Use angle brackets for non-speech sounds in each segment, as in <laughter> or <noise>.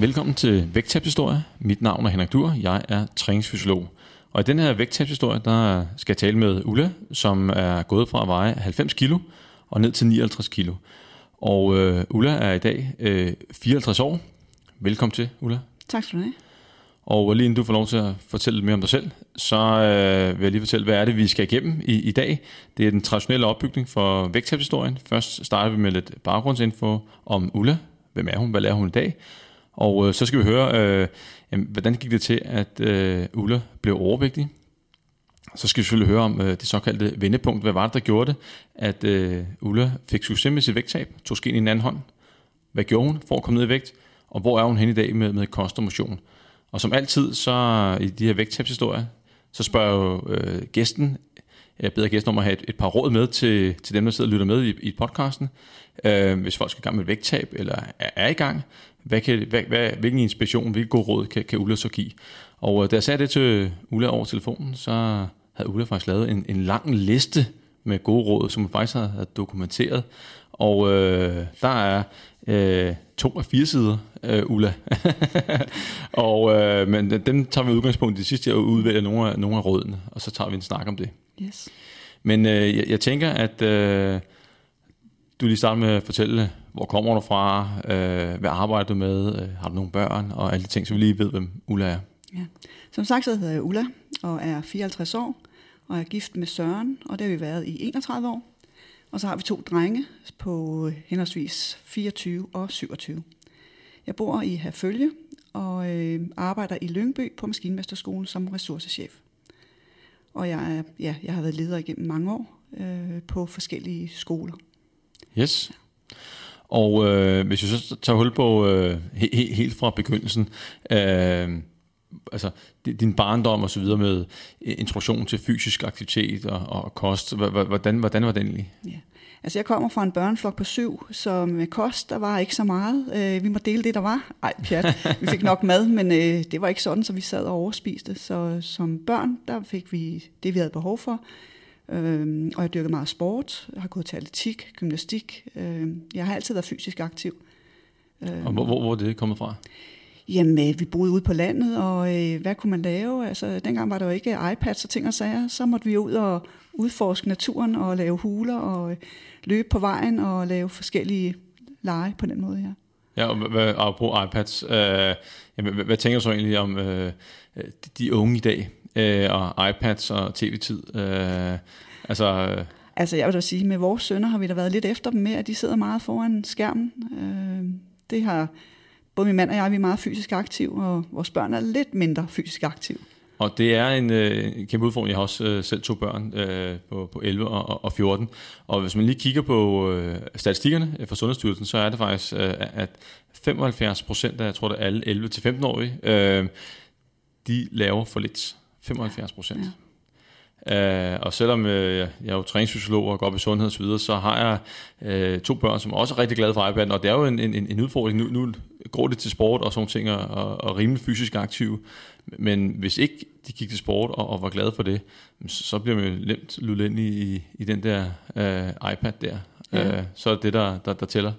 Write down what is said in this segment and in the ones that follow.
Velkommen til Vægttabshistorie. Mit navn er Henrik Dur. Jeg er træningsfysiolog. Og i den her vægttabshistorie, der skal jeg tale med Ulla, som er gået fra at veje 90 kilo og ned til 59 kilo. Og øh, Ulla er i dag øh, 54 år. Velkommen til, Ulla. Tak skal du have. Og lige inden du får lov til at fortælle lidt mere om dig selv, så øh, vil jeg lige fortælle, hvad er det, vi skal igennem i, i dag. Det er den traditionelle opbygning for vægttabshistorien. Først starter vi med lidt baggrundsinfo om Ulla. Hvem er hun? Hvad lærer hun i dag? Og øh, så skal vi høre, øh, jamen, hvordan gik det til, at øh, Ulla blev overvægtig? Så skal vi selvfølgelig høre om øh, det såkaldte vendepunkt. Hvad var det, der gjorde det, at øh, Ulla fik succes med sit vægttab, tog skeen i en anden hånd? Hvad gjorde hun for at komme ned i vægt? Og hvor er hun hen i dag med, med kost og motion? Og som altid, så i de her vægttabshistorier, så spørger jeg jo øh, gæsten, øh, jeg beder gæsten om at have et, et par råd med til, til dem, der sidder og lytter med i, i podcasten. Øh, hvis folk skal i gang med vægttab, eller er, er i gang, hvad kan, hvad, hvad, hvilken inspiration, hvilke gode råd kan, kan Ulla så give? Og øh, da jeg sagde det til Ulla over telefonen, så havde Ulla faktisk lavet en, en lang liste med gode råd, som hun faktisk havde, havde dokumenteret. Og øh, der er øh, to af fire sider, øh, Ulla. <laughs> og, øh, men dem tager vi udgangspunkt i det sidste, og udvælger nogle af, nogle af rådene, og så tager vi en snak om det. Yes. Men øh, jeg, jeg tænker, at øh, du lige starter med at fortælle, hvor kommer du fra, øh, hvad arbejder du med, øh, har du nogle børn, og alle de ting, så vi lige ved, hvem Ulla er. Ja. Som sagt, så hedder jeg Ulla, og er 54 år, og er gift med Søren, og det har vi været i 31 år. Og så har vi to drenge på henholdsvis 24 og 27. Jeg bor i Herfølge og øh, arbejder i Lyngby på Maskinmesterskolen som ressourcechef. Og jeg, er, ja, jeg har været leder igennem mange år øh, på forskellige skoler. Yes. Og øh, hvis vi så tager hul på øh, he, he, helt fra begyndelsen, øh, altså din barndom og så videre med øh, introduktion til fysisk aktivitet og, og kost, hvordan, hvordan var den egentlig? Ja. Altså jeg kommer fra en børneflok på syv, så med kost, der var ikke så meget. Øh, vi må dele det, der var. Ej, pjat. Vi fik nok mad, men øh, det var ikke sådan, så vi sad og overspiste. Så som børn, der fik vi det, vi havde behov for. Øh, og jeg dyrkede meget sport. Jeg har gået til atletik, gymnastik. Øh, jeg har altid været fysisk aktiv. Øh, og hvor, hvor, hvor er det kommet fra? Jamen, øh, vi boede ude på landet, og øh, hvad kunne man lave? Altså, dengang var der jo ikke iPads og ting og sager. Så måtte vi ud og udforske naturen og lave huler og øh, løbe på vejen og lave forskellige lege på den måde, ja. Ja, og hvad, apropos iPads, øh, jamen, hvad, hvad tænker du så egentlig om øh, de unge i dag, øh, og iPads og tv-tid? Øh, altså... Øh, Altså jeg vil da sige, med vores sønner har vi da været lidt efter dem med, at de sidder meget foran skærmen. Øh, det har både min mand og jeg, vi er meget fysisk aktive, og vores børn er lidt mindre fysisk aktive. Og det er en, øh, kæmpe udfordring. Jeg har også øh, selv to børn øh, på, på 11 og, og 14. Og hvis man lige kigger på øh, statistikkerne fra Sundhedsstyrelsen, så er det faktisk, øh, at 75 procent af, jeg tror det er alle 11-15-årige, øh, de laver for lidt. 75 procent. Ja. Uh, og selvom uh, jeg er jo træningsfysiolog og går op i sundhed og så videre, så har jeg uh, to børn, som også er rigtig glade for iPad'en, og det er jo en, en, en udfordring. Nu, nu går det til sport og sådan ting, og, og rimelig fysisk aktiv, men hvis ikke de gik til sport og, og var glade for det, så bliver man jo nemt luet ind i, i den der uh, iPad der. Ja. Uh, så er det det, der, der, der tæller.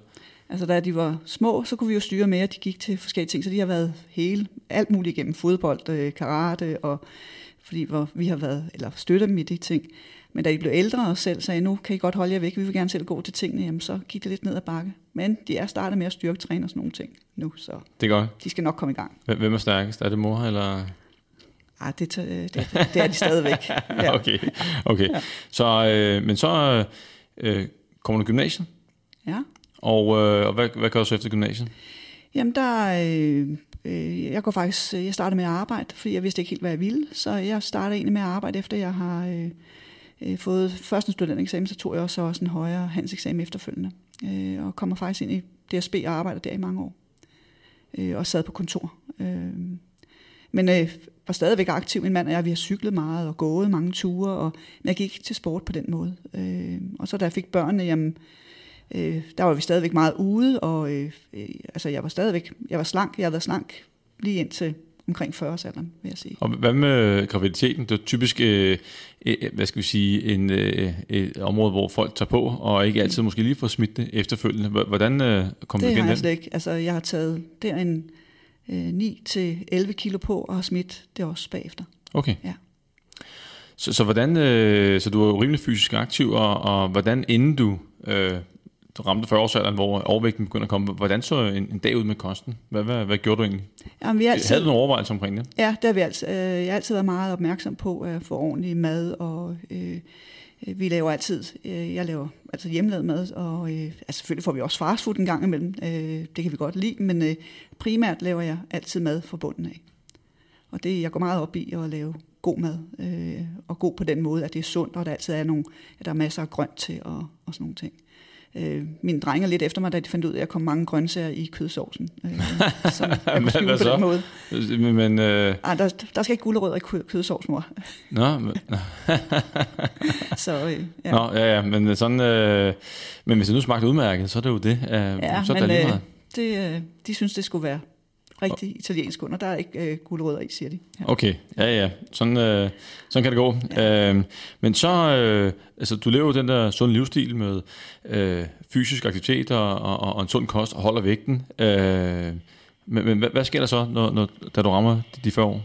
Altså da de var små, så kunne vi jo styre med, at de gik til forskellige ting, så de har været hele, alt muligt igennem fodbold, karate og fordi hvor vi har været, eller støttet dem i de ting. Men da de blev ældre og selv sagde, nu kan I godt holde jer væk, vi vil gerne selv gå til tingene, jamen så gik det lidt ned ad bakke. Men de er startet med at styrke træne og sådan nogle ting nu, så det er godt. de skal nok komme i gang. Hvem er stærkest? Er det mor eller... Ah, det, det, det, det er de stadigvæk. <laughs> Ja. okay, okay. Ja. Så, øh, men så øh, kommer du gymnasiet? Ja. Og, øh, og hvad, hvad gør du så efter gymnasiet? Jamen, der øh, Øh, jeg går faktisk, øh, jeg startede med at arbejde, fordi jeg vidste ikke helt, hvad jeg ville. Så jeg startede egentlig med at arbejde, efter jeg har øh, øh, fået først en studenteksamen, så tog jeg også, også en højere handelseksamen efterfølgende. Øh, og kommer faktisk ind i DSB og arbejder der i mange år. Øh, og sad på kontor. Øh, men øh, var stadigvæk aktiv. Min mand og jeg, vi har cyklet meget og gået mange ture, og, men jeg gik ikke til sport på den måde. Øh, og så da jeg fik børnene, jamen, øh, der var vi stadigvæk meget ude, og øh, øh, altså, jeg var stadigvæk, jeg var slank, jeg havde været slank lige indtil omkring 40-årsalderen, vil jeg sige. Og hvad med graviditeten? Det er typisk, øh, øh, hvad skal vi sige, en, øh, et område, hvor folk tager på, og ikke altid måske lige får smidt det efterfølgende. Hvordan øh, kom det du igen? Det har jeg slet ikke. Altså, jeg har taget, det er en, øh, 9-11 kilo på og har smidt det også bagefter. Okay. Ja. Så, så, hvordan, øh, så du er rimelig fysisk aktiv, og, og hvordan inden du, øh, du ramte 40 hvor overvægten begynder at komme, hvordan så en, en dag ud med kosten? Hvad, hvad, hvad gjorde du egentlig? Jamen, vi altid, Havde du nogle overvejelser omkring det? Ja, det har vi altid. Øh, jeg har altid været meget opmærksom på at få ordentlig mad, og øh, øh, vi laver altid, øh, jeg laver altså hjemmelavet mad, og øh, altså selvfølgelig får vi også fastfood en gang imellem, øh, det kan vi godt lide, men øh, primært laver jeg altid mad fra bunden af. Og det, jeg går meget op i at lave god mad, øh, og god på den måde, at det er sundt, og der altid er, nogle, at der er masser af grønt til, og, og sådan nogle ting. Øh, mine drenge er lidt efter mig, da de fandt ud af, at jeg kom mange grøntsager i kødsovsen. Øh, <laughs> jeg kunne Hvad- på så? den måde. Men, øh, Ej, der, der skal ikke gulerødder i kø- kødsovs, mor. nå, <laughs> men, <laughs> Så øh, ja. Nå, ja, ja, men sådan, øh, men hvis det nu smagte udmærket, så er det jo det. Øh, ja, så er det men lige øh, det, øh, de synes, det skulle være rigtig italiensk under. Der er ikke øh, gulerødder i, siger de. Ja. Okay, ja, ja, sådan, øh, sådan kan det gå. Ja. Øh, men så, øh, altså du lever den der sunde livsstil med øh, fysisk aktivitet og, og, og en sund kost og holder vægten. Øh, men, men hvad, hvad sker der så, når, når, da du rammer de, de 40 år?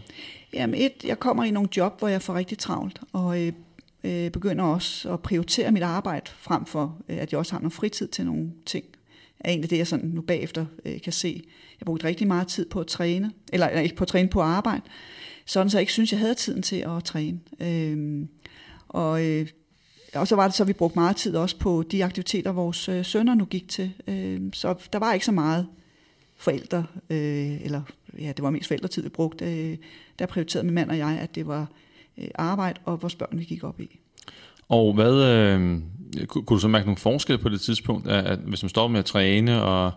Jamen et, jeg kommer i nogle job, hvor jeg får rigtig travlt, og øh, øh, begynder også at prioritere mit arbejde frem for, øh, at jeg også har noget fritid til nogle ting. Er egentlig det, jeg sådan nu bagefter øh, kan se. Jeg brugte rigtig meget tid på at træne, eller eller ikke på at træne, på at arbejde, sådan så jeg ikke synes, jeg havde tiden til at træne. Øh, og, øh, og så var det så, at vi brugte meget tid også på de aktiviteter, vores øh, sønner nu gik til. Øh, så der var ikke så meget forældre, øh, eller ja, det var mest forældretid, vi brugte. Øh, der prioriterede min mand og jeg, at det var øh, arbejde og vores børn, vi gik op i. Og hvad, øh, Øh, kunne, kunne du så mærke nogle forskelle på det tidspunkt, at, at hvis man stopper med at træne, og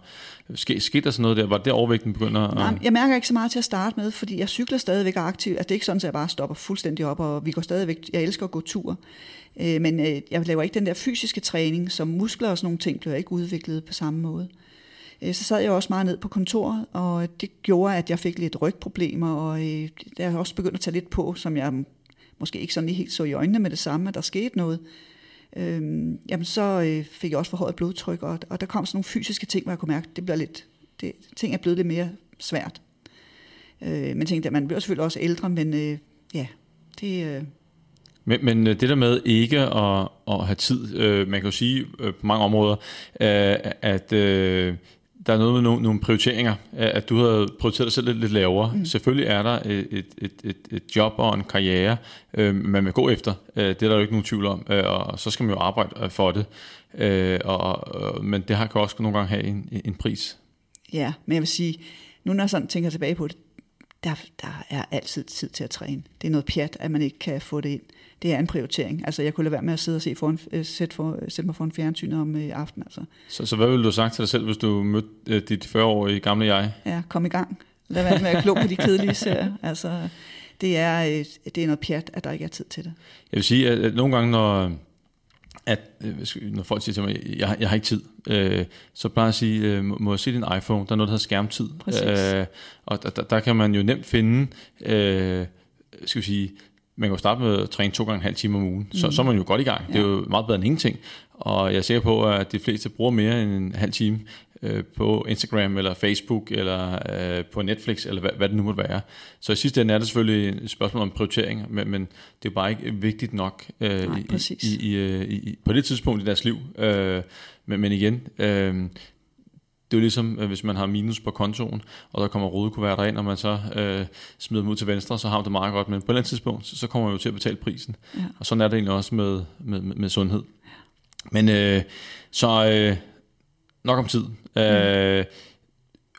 ske, skete der sådan noget der? Var det der overvægten begynder? At, Nej, jeg mærker ikke så meget til at starte med, fordi jeg cykler stadigvæk aktivt. Altså det er ikke sådan, at jeg bare stopper fuldstændig op, og vi går stadigvæk, jeg elsker at gå tur. Øh, men øh, jeg laver ikke den der fysiske træning, som muskler og sådan nogle ting, bliver ikke udviklet på samme måde. Øh, så sad jeg også meget ned på kontoret, og det gjorde, at jeg fik lidt rygproblemer, og øh, der også begyndt at tage lidt på, som jeg måske ikke sådan lige helt så i øjnene med det samme, at der skete noget. Øhm, jamen så øh, fik jeg også forhøjet blodtryk, og, og der kom sådan nogle fysiske ting, hvor jeg kunne mærke, at det bliver lidt, det, ting er blevet lidt mere svært. Øh, men tænkte, at man bliver selvfølgelig også ældre, men øh, ja, det... Øh, Men, men øh, det der med ikke at, at have tid, øh, man kan jo sige øh, på mange områder, øh, at øh, der er noget med nogle, nogle prioriteringer, at du havde prioriteret dig selv lidt, lidt lavere. Mm. Selvfølgelig er der et, et, et, et, job og en karriere, øh, man vil gå efter. Øh, det er der jo ikke nogen tvivl om, øh, og så skal man jo arbejde øh, for det. Øh, og, øh, men det har kan også nogle gange have en, en pris. ja, men jeg vil sige, nu når jeg sådan tænker tilbage på det, der, der er altid tid til at træne. Det er noget pjat, at man ikke kan få det ind. Det er en prioritering. Altså, jeg kunne lade være med at sidde og se foran, øh, sætte, for, sætte mig foran fjernsynet om øh, aftenen. Altså, Så, så hvad ville du have sagt til dig selv, hvis du mødte øh, dit 40-årige gamle jeg? ja, kom i gang. Lad være med at glo på de kedelige serier. Altså, det er, øh, det er noget pjat, at der ikke er tid til det. Jeg vil sige, at, at nogle gange, når, at, øh, når folk siger til mig, jeg, jeg har ikke tid, øh, så jeg at sige, øh, må jeg se din iPhone? Der er noget, der hedder skærmtid. Præcis. Øh, og der, der, der kan man jo nemt finde, øh, skal vi sige, man kan jo starte med at træne to gange en halv time om ugen. Så, så er man jo godt i gang. Det er jo meget bedre end ingenting. Og jeg er sikker på, at de fleste bruger mere end en halv time øh, på Instagram eller Facebook eller øh, på Netflix eller hvad, hvad det nu måtte være. Så i sidste ende er det selvfølgelig et spørgsmål om prioritering, men, men det er bare ikke vigtigt nok øh, Nej, i, i, i, øh, i, på det tidspunkt i deres liv. Øh, men, men igen, øh, det er jo ligesom, øh, hvis man har minus på kontoen, og der kommer røde kuverter ind, og man så øh, smider dem ud til venstre, så har man det meget godt. Men på et eller andet tidspunkt, så, kommer man jo til at betale prisen. Ja. Og sådan er det egentlig også med, med, med, sundhed. Men øh, så øh, nok om tid. Øh,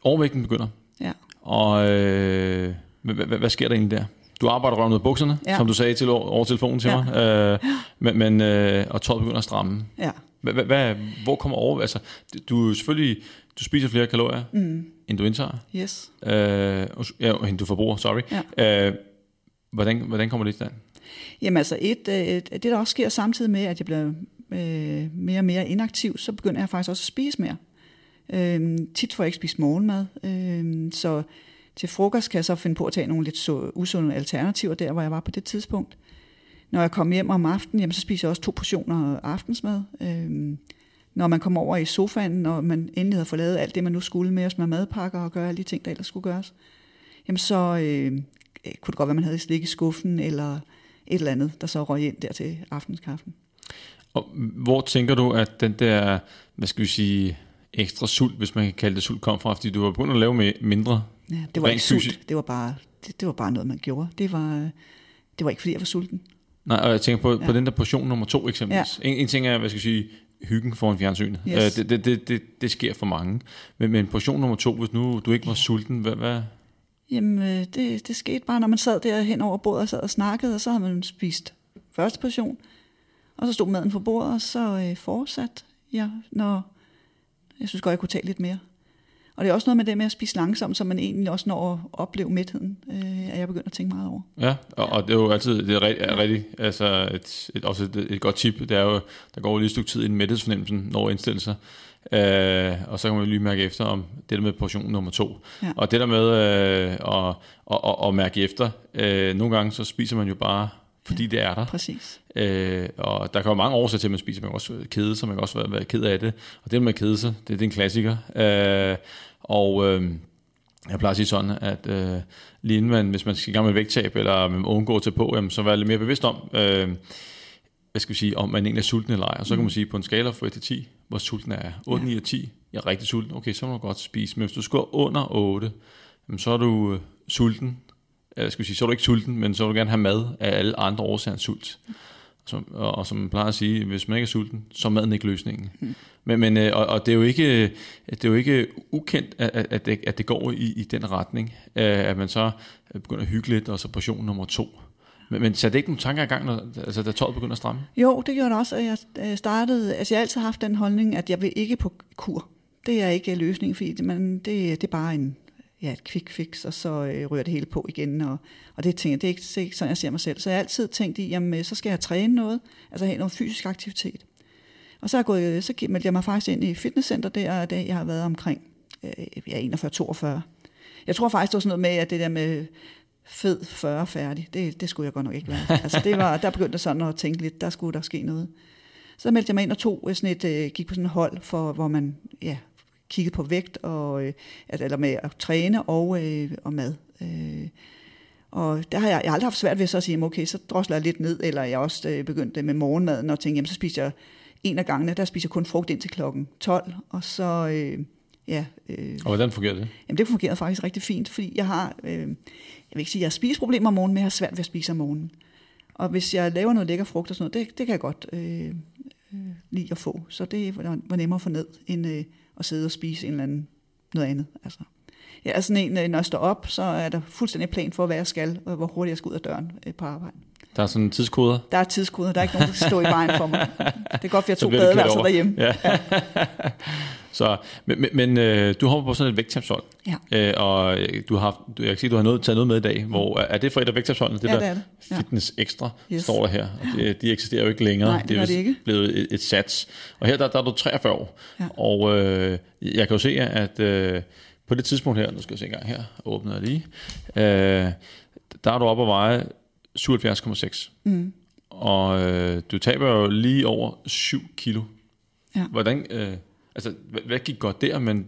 overvægten begynder. Ja. Og øh, hvad, sker der egentlig der? Du arbejder røven ud af bukserne, ja. Som du sagde til over telefonen til Ja. mig, øh, men, men, øh, og tøjet begynder at stramme. Ja. Hvad, hvad, hvad, hvor kommer over? Altså, du selvfølgelig, du spiser flere kalorier, mm. end du indtager. Yes. Øh, ja, end du forbruger, sorry. Ja. Øh, hvordan, hvordan kommer det i stand? Jamen altså, et, øh, det der også sker samtidig med, at jeg bliver øh, mere og mere inaktiv, så begynder jeg faktisk også at spise mere. Øh, tit får jeg ikke spist morgenmad, øh, så til frokost kan jeg så finde på at tage nogle lidt så usunde alternativer, der hvor jeg var på det tidspunkt. Når jeg kommer hjem om aftenen, jamen, så spiser jeg også to portioner aftensmad. Øh, når man kommer over i sofaen, når man endelig havde fået lavet alt det, man nu skulle med os med madpakker og gøre alle de ting, der ellers skulle gøres, jamen så øh, øh kunne det godt være, man havde slik i skuffen, eller et eller andet, der så røg ind der til aftenskaffen. Og hvor tænker du, at den der, hvad skal vi sige, ekstra sult, hvis man kan kalde det sult, kom fra? Fordi du var begyndt at lave med mindre Ja, det var ikke sult, fysisk. det var, bare, det, det var bare noget, man gjorde. Det var, det var ikke, fordi jeg var sulten. Nej, og jeg tænker på, ja. på Ja. den der portion nummer to eksempelvis. Ja. En, en ting er, hvad skal jeg sige, hyggen foran fjernsynet. Yes. Øh, det, det, det, det, det sker for mange. Men, men portion nummer to, hvis nu du ikke var sulten, hvad, hvad? Jamen, øh, det, det skete bare, når man sad der hen over bordet og sad og snakkede, og så havde man spist første portion, og så stod maden på bordet, og så øh, fortsat, ja, når jeg synes godt, jeg kunne tage lidt mere. Og det er også noget med det med at spise langsomt, så man egentlig også når at opleve mætheden, øh, at jeg begynder at tænke meget over. Ja, og, og det er jo altid det er rigtig, er rigtig altså et, et, også et, et godt tip. Det er jo, der går jo lige et stykke tid, inden mæthedsfornemmelsen når at indstille sig. Øh, og så kan man lige mærke efter om det der med portion nummer to. Ja. Og det der med øh, at, at, at, at mærke efter, øh, nogle gange så spiser man jo bare, fordi det er der. Præcis. Øh, og der kan jo mange årsager til, at man spiser. Man kan også kede sig, man kan også være, være ked af det. Og det med at kede sig, det, det er en klassiker. Øh, og øh, jeg plejer at sige sådan, at øh, lige inden man, hvis man skal i gang med vægttab, eller man undgår til på, jamen, så være lidt mere bevidst om, øh, hvad skal vi sige, om man egentlig er sulten eller ej. Og så kan man sige, på en skala fra 1 til 10, hvor sulten er jeg. 8, 9 og 10, jeg er rigtig sulten. Okay, så må du godt spise. Men hvis du skal under 8, jamen, så er du øh, sulten. Eller skal vi sige, så er du ikke sulten, men så vil du gerne have mad af alle andre årsager end sult. Som, og, og som man plejer at sige, hvis man ikke er sulten, så er maden ikke løsningen. Mm. Men, men øh, og, og det er jo ikke, det er jo ikke ukendt, at, at, det, at det går i, i den retning, øh, at man så begynder at hygge lidt, og så portion nummer to. Men, men satte det ikke nogle tanker i gang, når, altså, da tøjet begynder at stramme? Jo, det gjorde det også, at jeg øh, startede, altså jeg har altid haft den holdning, at jeg vil ikke på kur. Det er ikke løsningen, fordi det, man, det, det er bare en, ja, et quick fix, og så øh, rører det hele på igen, og, og det tænker jeg, det er ikke, det er ikke sådan, jeg ser mig selv. Så jeg har altid tænkt i, jamen øh, så skal jeg træne noget, altså have noget fysisk aktivitet. Og så, er jeg gået, så meldte jeg mig faktisk ind i fitnesscenter der, da jeg har været omkring øh, ja, 41-42. Jeg tror faktisk, det var sådan noget med, at det der med fed 40 færdig, det, det skulle jeg godt nok ikke være. <laughs> Altså det var, der begyndte jeg sådan at tænke lidt, der skulle der ske noget. Så meldte jeg mig ind og tog sådan et, øh, gik på sådan et hold, for, hvor man ja, kiggede på vægt, og, øh, at- eller med at træne og, øh, og mad. Øh, og der har jeg, jeg har aldrig haft svært ved så at sige, okay, så drosler jeg lidt ned, eller jeg også øh, begyndte med morgenmaden og tænkte, jamen så spiser jeg en af gangene, der spiser jeg kun frugt indtil klokken 12, og så, øh, ja, øh, Og hvordan fungerer det? Jamen det fungerede faktisk rigtig fint, fordi jeg har, øh, jeg vil ikke sige, jeg har spiseproblemer om morgenen, men jeg har svært ved at spise om morgenen. Og hvis jeg laver noget lækker frugt og sådan noget, det, det kan jeg godt øh, øh, lide at få. Så det var, var nemmere at få ned, end øh, at sidde og spise en eller anden, noget andet. Altså. Jeg er sådan en, øh, når jeg står op, så er der fuldstændig plan for, hvad jeg skal, og hvor hurtigt jeg skal ud af døren øh, på arbejde. Der er sådan en tidskoder. Der er tidskoder, der er ikke nogen, der skal stå i vejen for mig. <laughs> Det er godt, at jeg tog badeværelset derhjemme. Ja. <laughs> så, men men, øh, du hopper på sådan et vægttabshold, Ja. øh, og øh, du har, du, jeg kan se, du har noget, taget noget med i dag. Hvor, er det fra et af vægttabsholdene? Det Ja, der det er det. Ja. Fitness Extra Yes. står der her. Og det, de eksisterer jo ikke længere. Nej, det er gør vist det ikke. blevet et, et sats. Og her der, der er du 43 år. Ja. Og øh, jeg kan jo se, at øh, på det tidspunkt her, nu skal jeg se en gang her, åbner jeg lige, øh, der er du oppe at veje 77,6. Mm. Og øh, du taber jo lige over 7 kilo. Ja. Hvordan, øh, altså, hvad, hvad gik godt der, men,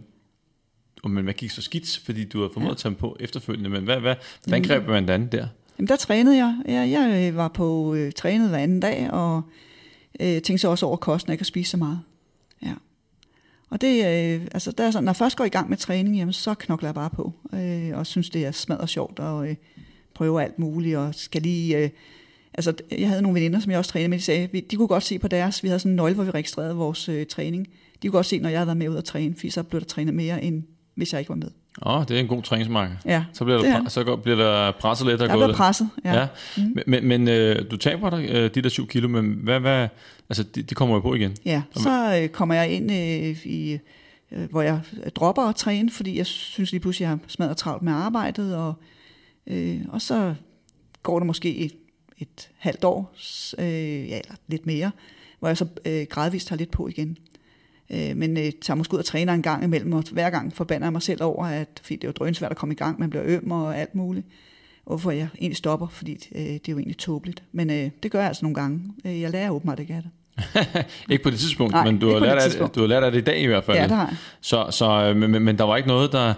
og, men hvad gik så skidt, fordi du har formået ja. at tage dem på efterfølgende, men hvad, hvad, hvordan greb man det andet der? Jamen, der trænede jeg. Jeg, jeg øh, var på øh, trænet hver anden dag, og øh, tænkte så også over kosten, at jeg kan spise så meget. Ja. Og det, øh, altså, der er sådan, når jeg først går i gang med træning, jamen, så knokler jeg bare på, øh, og synes, det er smadret sjovt, og øh, prøver alt muligt, og skal lige... Øh, altså, jeg havde nogle veninder, som jeg også trænede med, de sagde, vi- de kunne godt se på deres, vi havde sådan en nøgle, hvor vi registrerede vores øh, træning. De kunne godt se, når jeg havde været med ud at træne, fordi så blev der trænet mere, end hvis jeg ikke var med. Åh, oh, det er en god træningsmarked. Ja, Så bliver, det der, er så går, bliver der presset lidt og jeg blev presset. Ja. Ja. Mm. Men, men, men øh, du taber dig øh, de der 7 kilo, men hvad, hvad, altså, de, de kommer jo på igen. Ja, så øh, kommer jeg ind øh, i, øh, hvor jeg dropper at træne, fordi jeg synes lige pludselig, jeg har smadret travlt med arbejdet, og, øh, og så går der måske et, et halvt år, øh, ja, eller lidt mere, hvor jeg så øh, gradvist tager lidt på igen. Øh, men øh, tager måske ud og træner en gang imellem, og hver gang forbander jeg mig selv over, at fordi det er jo drønsvært at komme i gang, man bliver øm og alt muligt. Hvorfor jeg egentlig stopper, fordi øh, det er jo egentlig tåbeligt. Men øh, det gør jeg altså nogle gange. Øh, Jeg lærer åbenbart ikke af det. <laughs> Ikke på det tidspunkt, Nej, men du har, lært af, du har lært af det i dag i hvert fald. Ja, det har jeg. Så, så øh, men, men, der var ikke noget, der...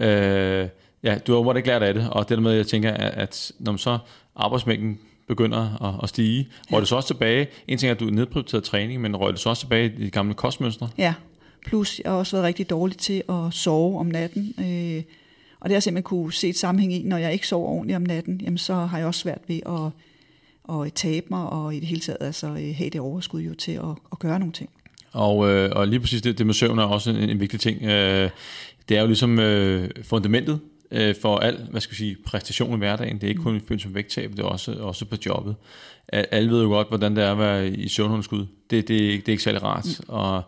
Øh, ja, du har åbenbart ikke lært af det, og det der med, at jeg tænker, at, at når man så arbejdsmængden begynder at, at stige, røg det så også tilbage, en ting er, at du nedprioriteret træning, men røg det så også tilbage i de gamle kostmønstre? Ja, plus jeg har også været rigtig dårlig til at sove om natten, øh, og det har jeg simpelthen kunne se et sammenhæng i, når jeg ikke sover ordentligt om natten, jamen så har jeg også svært ved at, at tabe mig, og i det hele taget altså, øh, have det overskud jo til at, at gøre nogle ting. Og, øh, og lige præcis det, det med søvn er også en, en vigtig ting. Øh, det er jo ligesom øh, fundamentet øh, for al hvad skal jeg sige, præstation i hverdagen. Det er ikke kun i forbindelse med vægttab, det er også, også på jobbet. Alle ved jo godt, hvordan det er at være i søvnunderskud. Det, det, det er ikke særlig rart. Mm. Og,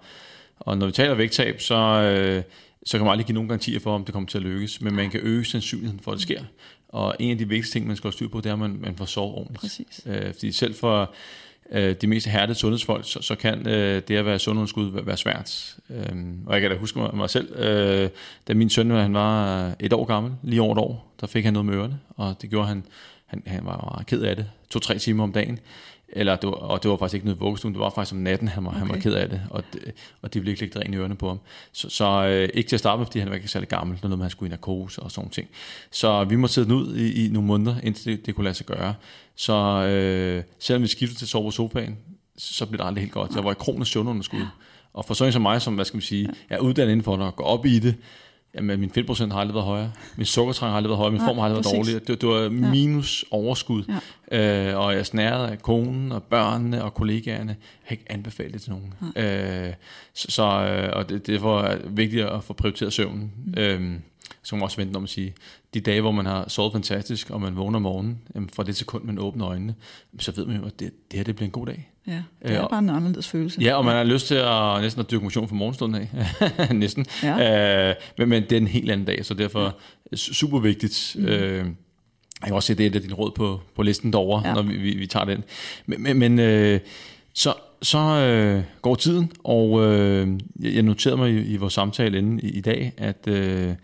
og når vi taler vægttab, så, øh, så kan man aldrig give nogen garantier for, om det kommer til at lykkes. Men man kan øge sandsynligheden for, at det sker. Og en af de vigtigste ting, man skal styr på, det er, at man, man får sove ordentligt. Præcis. Øh, fordi selv for øh, de mest hærdede sundhedsfolk, så, så kan øh, det at være sundhedsskud være svært. Øh, og jeg kan da huske mig, mig selv, øh, da min søn han var et år gammel, lige over et år, der fik han noget med ørerne, og det gjorde han, han, han var meget ked af det, to-tre timer om dagen. Eller det var, og det var faktisk ikke noget vuggestuen, det var faktisk om natten, han var, okay. han var ked af det, og, det, og de ville ikke lægge det i ørerne på ham. Så, så øh, ikke til at starte med, fordi han var ikke særlig gammel, noget med, han skulle i narkose og sådan ting. Så vi måtte sidde den ud i, i nogle måneder, indtil det, det kunne lade sig gøre. Så øh, selvom vi skiftede til at sove på sofaen, så blev det aldrig helt godt. Jeg var i kronisk søvnunderskud. Og for sådan som mig, som hvad skal man sige, er uddannet inden for at gå op i det, Jamen, min fedtprocent har aldrig været højere. Min sukkertrang har aldrig været højere. Min form har aldrig været dårligere. Det, det var minus overskud. Ja. Øh, og jeg snærede af konen og børnene og kollegaerne. Jeg har ikke anbefalet det til nogen. Ja. Øh, så, så, øh, og det, det er vigtigt at få prioriteret søvnen. Mm. Øh, man også vente om at sige, de dage, hvor man har sovet fantastisk, og man vågner om morgenen, jamen fra det sekund, man åbner øjnene, så ved man jo, at det, det her det bliver en god dag. Ja, det er øh, bare en anderledes følelse. Ja, og man har lyst til at næsten at dyrke motion for morgenstunden af. <laughs> næsten. Ja. Øh, men, men det er en helt anden dag, så derfor ja. super vigtigt. Mm. Øh, jeg kan også se, det er din råd på, på listen derovre, ja. når vi, vi, vi tager den. Men, men, men øh, så, så øh, går tiden, og øh, jeg noterede mig i, i vores samtale inden i, i dag, at øh,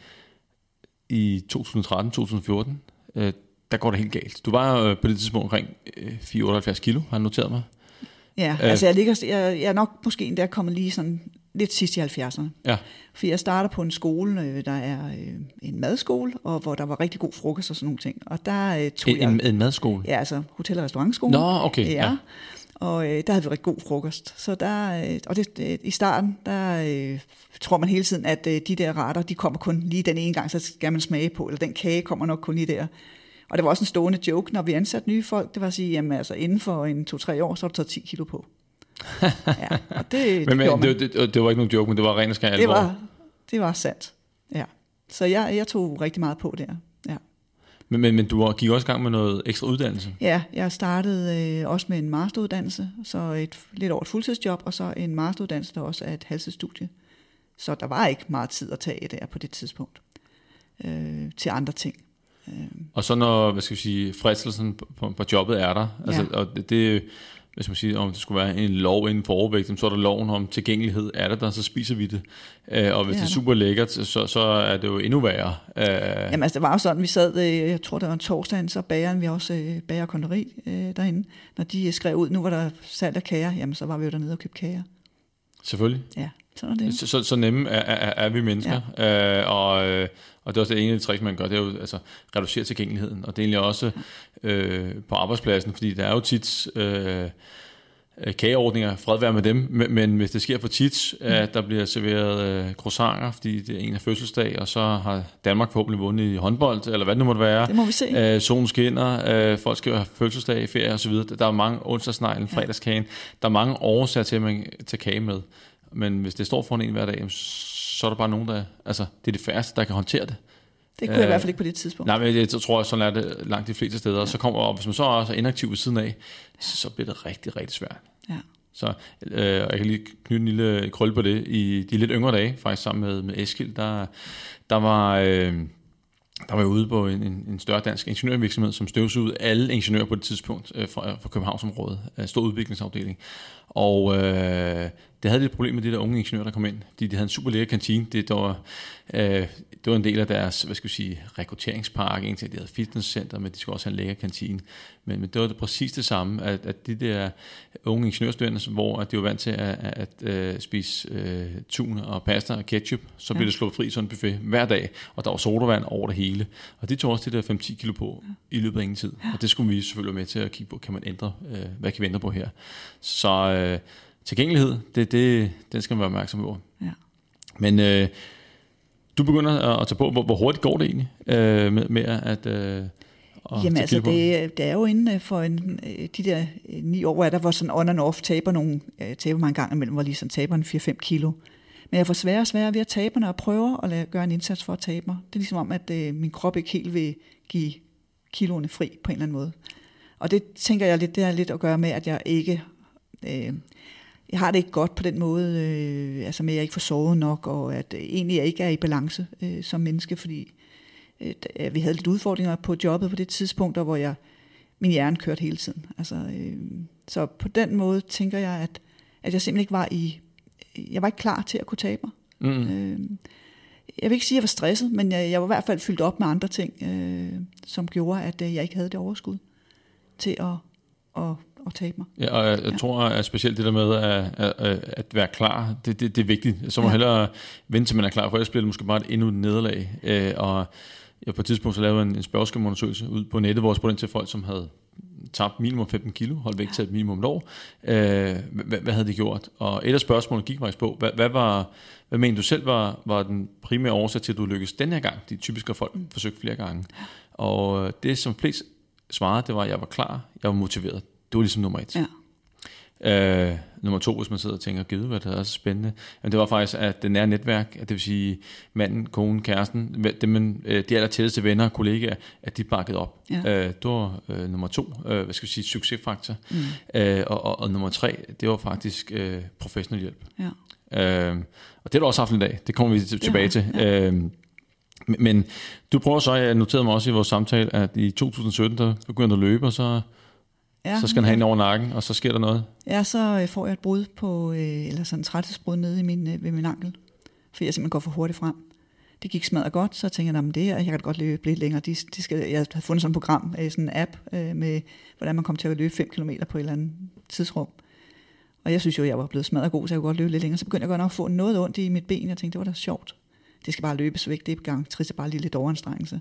i 2013-2014, øh, der går det helt galt. Du var øh, på det tidspunkt omkring øh, 478 kilo, har jeg noteret mig. Ja, øh, altså jeg, ligger, jeg, jeg er nok måske endda kommet lige sådan lidt sidst i 70'erne. Ja. For jeg starter på en skole, øh, der er øh, en madskole, og hvor der var rigtig god frokost og sådan nogle ting. Og der øh, tog en, jeg... En, en madskole? Ja, altså hotel- og restaurantskole. Nå, okay. Ja. ja. Og øh, der havde vi rigtig god frokost. Så der, øh, og det, øh, i starten, der øh, tror man hele tiden, at øh, de der retter, de kommer kun lige den ene gang, så skal man smage på, eller den kage kommer nok kun lige der. Og det var også en stående joke, når vi ansatte nye folk, det var at sige, jamen altså inden for en to-tre år, så har du taget 10 kilo på. <laughs> ja, og det, men, men, det, det, det, var ikke nogen joke, men det var ren og skær det var, det var sandt, ja. Så jeg, jeg tog rigtig meget på der. Men, men, men du gik også i gang med noget ekstra uddannelse? Ja, jeg startede øh, også med en masteruddannelse, så et, lidt over et fuldtidsjob, og så en masteruddannelse, der også er et halvtidsstudie. Så der var ikke meget tid at tage der på det tidspunkt øh, til andre ting. Øh. Og så når, hvad skal vi sige, fristelsen på, på jobbet er der, altså, ja. og det, det hvis man siger, om det skulle være en lov inden for overvægt, så er der loven om tilgængelighed. Er det der, så spiser vi det. Øh, og hvis det er, det er super lækkert, så, så er det jo endnu værre. Øh. Jamen altså, det var jo sådan, vi sad, øh, jeg tror det var en torsdag, så bageren, vi også bager konderi derinde. Når de skrev ud, nu var der salg af kager, jamen så var vi jo dernede og købte kager. Selvfølgelig. Ja, sådan er det. Så, så, så nemme er, er, er vi mennesker. Ja. Øh, og, og det er også det ene af de tricks, man gør, det er jo altså, reducere tilgængeligheden. Og det er egentlig også øh, på arbejdspladsen, fordi der er jo tit... Øh, kageordninger, fred være med dem, men, men hvis det sker for tit, at der bliver serveret øh, croissanter, fordi det er en af fødselsdag, og så har Danmark forhåbentlig vundet i håndbold, eller hvad det nu måtte være. Det må vi se. Øh, solen skinner, øh, folk skal have fødselsdag, ferie osv. Der er mange onsdagsneglen, fredagskagen. Der er mange årsager til, at man tager kage med. Men hvis det står foran en hver dag, så er der bare nogen, der... Altså, det er det færreste, der kan håndtere det. Det kunne jeg i hvert fald ikke på det tidspunkt. Nej, men jeg tror, at sådan er det langt de fleste steder. Ja. Så kommer, og hvis man så også er inaktiv ved siden af, så, så bliver det rigtig, rigtig svært. Ja. Så øh, jeg kan lige knytte en lille krølle på det. I de lidt yngre dage, faktisk sammen med, med Eskild, der, der var... Øh, der var jeg ude på en, en, en større dansk ingeniørvirksomhed, som støvsugede alle ingeniører på det tidspunkt øh, fra, fra Københavnsområdet, øh, stor udviklingsafdeling. Og øh, det havde lidt problem med de der unge ingeniører, der kom ind, fordi de havde en super lækker kantine. Det, der var, øh, det var en del af deres, hvad skal vi sige, rekrutteringspark. En ting, de havde fitnesscenter, men de skulle også have en lækker kantine. Men, men det var det præcis det samme, at, at de der unge ingeniørstuderende, hvor at de var vant til at, at, at øh, spise øh, tun og pasta og ketchup, så blev ja. det slået fri sådan en buffet hver dag, og der var sodavand over det hele. Og de tog også det der 5-10 kilo på ja. i løbet af ingen tid. Ja. Og det skulle vi selvfølgelig være med til at kigge på, kan man ændre, øh, hvad kan vi ændre på her. Så øh, tilgængelighed, det, det, den skal man være opmærksom på. Ja. Men øh, du begynder at tage på, hvor, hvor hurtigt går det egentlig øh, med, med at... Øh, Jamen altså, det, det er jo inden for en, øh, de der øh, ni år, er der, hvor sådan on and off taber nogle, øh, taber man en gang imellem, hvor lige sådan taber en 4-5 kilo. Men jeg får sværere og sværere ved at tabe mig, og prøver at lade, gøre en indsats for at tabe mig. Det er ligesom om, at øh, min krop ikke helt vil give kiloene fri på en eller anden måde. Og det tænker jeg lidt, det har lidt at gøre med, at jeg ikke... Øh, jeg har det ikke godt på den måde, øh, altså med at jeg ikke får sovet nok, og at øh, egentlig jeg ikke er i balance øh, som menneske, fordi øh, vi havde lidt udfordringer på jobbet på det tidspunkt, hvor jeg min hjerne kørte hele tiden. Altså, øh, så på den måde tænker jeg, at, at jeg simpelthen ikke var i, jeg var ikke klar til at kunne tabe mig. Mm. Øh, jeg vil ikke sige, at jeg var stresset, men jeg, jeg var i hvert fald fyldt op med andre ting, øh, som gjorde, at øh, jeg ikke havde det overskud til at, at, at tabe mig. Ja, og jeg, jeg ja. tror at specielt det der med at, at, at være klar, det, det, det er vigtigt. Så må ja. hellere vente til man er klar, for ellers bliver det måske bare et endnu et nederlag. Øh, og jeg på et tidspunkt så lavede en, en spørgeskemaundersøgelse ud på nettet, hvor jeg spurgte ind til folk, som havde tabt minimum 15 kilo, holdt væk til et minimum et år. Øh, hvad, hvad havde de gjort? Og et af spørgsmålene gik faktisk på, hvad, hvad var, hvad mener du selv var, var den primære årsag til, at du lykkedes den her gang? De typiske folk forsøgt flere gange. Og det, som flest svarede, det var, at jeg var klar, jeg var motiveret. Det var ligesom nummer et. Ja. Øh, nummer to, hvis man sidder og tænker, givet hvad det er så spændende, men det var faktisk, at det nære netværk, at det vil sige manden, konen, kæresten, det, man, øh, de aller tætteste venner og kollegaer, at de bakkede op. Ja. Øh, det var øh, nummer to, øh, hvad skal vi sige, succesfaktor. Mm. Øh, og, og, og nummer tre, det var faktisk øh, professionel hjælp. Ja. Øh, og det har du også haft en dag, det kommer vi tilbage ja, til. Ja. Øh, men du prøver så, jeg noterede mig også i vores samtale, at i 2017, der begyndte at løbe, og så Ja, så skal han have en over nakken, og så sker der noget? Ja, så øh, får jeg et brud på, øh, eller sådan en træthedsbrud nede i min, øh, ved min ankel, fordi jeg simpelthen går for hurtigt frem. Det gik smadret godt, så tænkte jeg, at det jeg kan godt løbe lidt længere. De, de skal, jeg havde fundet sådan et program, sådan en app, med hvordan man kom til at løbe 5 km på et eller andet tidsrum. Og jeg synes jo, jeg var blevet smadret god, så jeg kunne godt løbe lidt længere. Så begyndte jeg godt nok at få noget ondt i mit ben. Jeg tænkte, det var da sjovt. Det skal bare løbes væk. Det er gang trist, bare lige lidt overanstrengelse.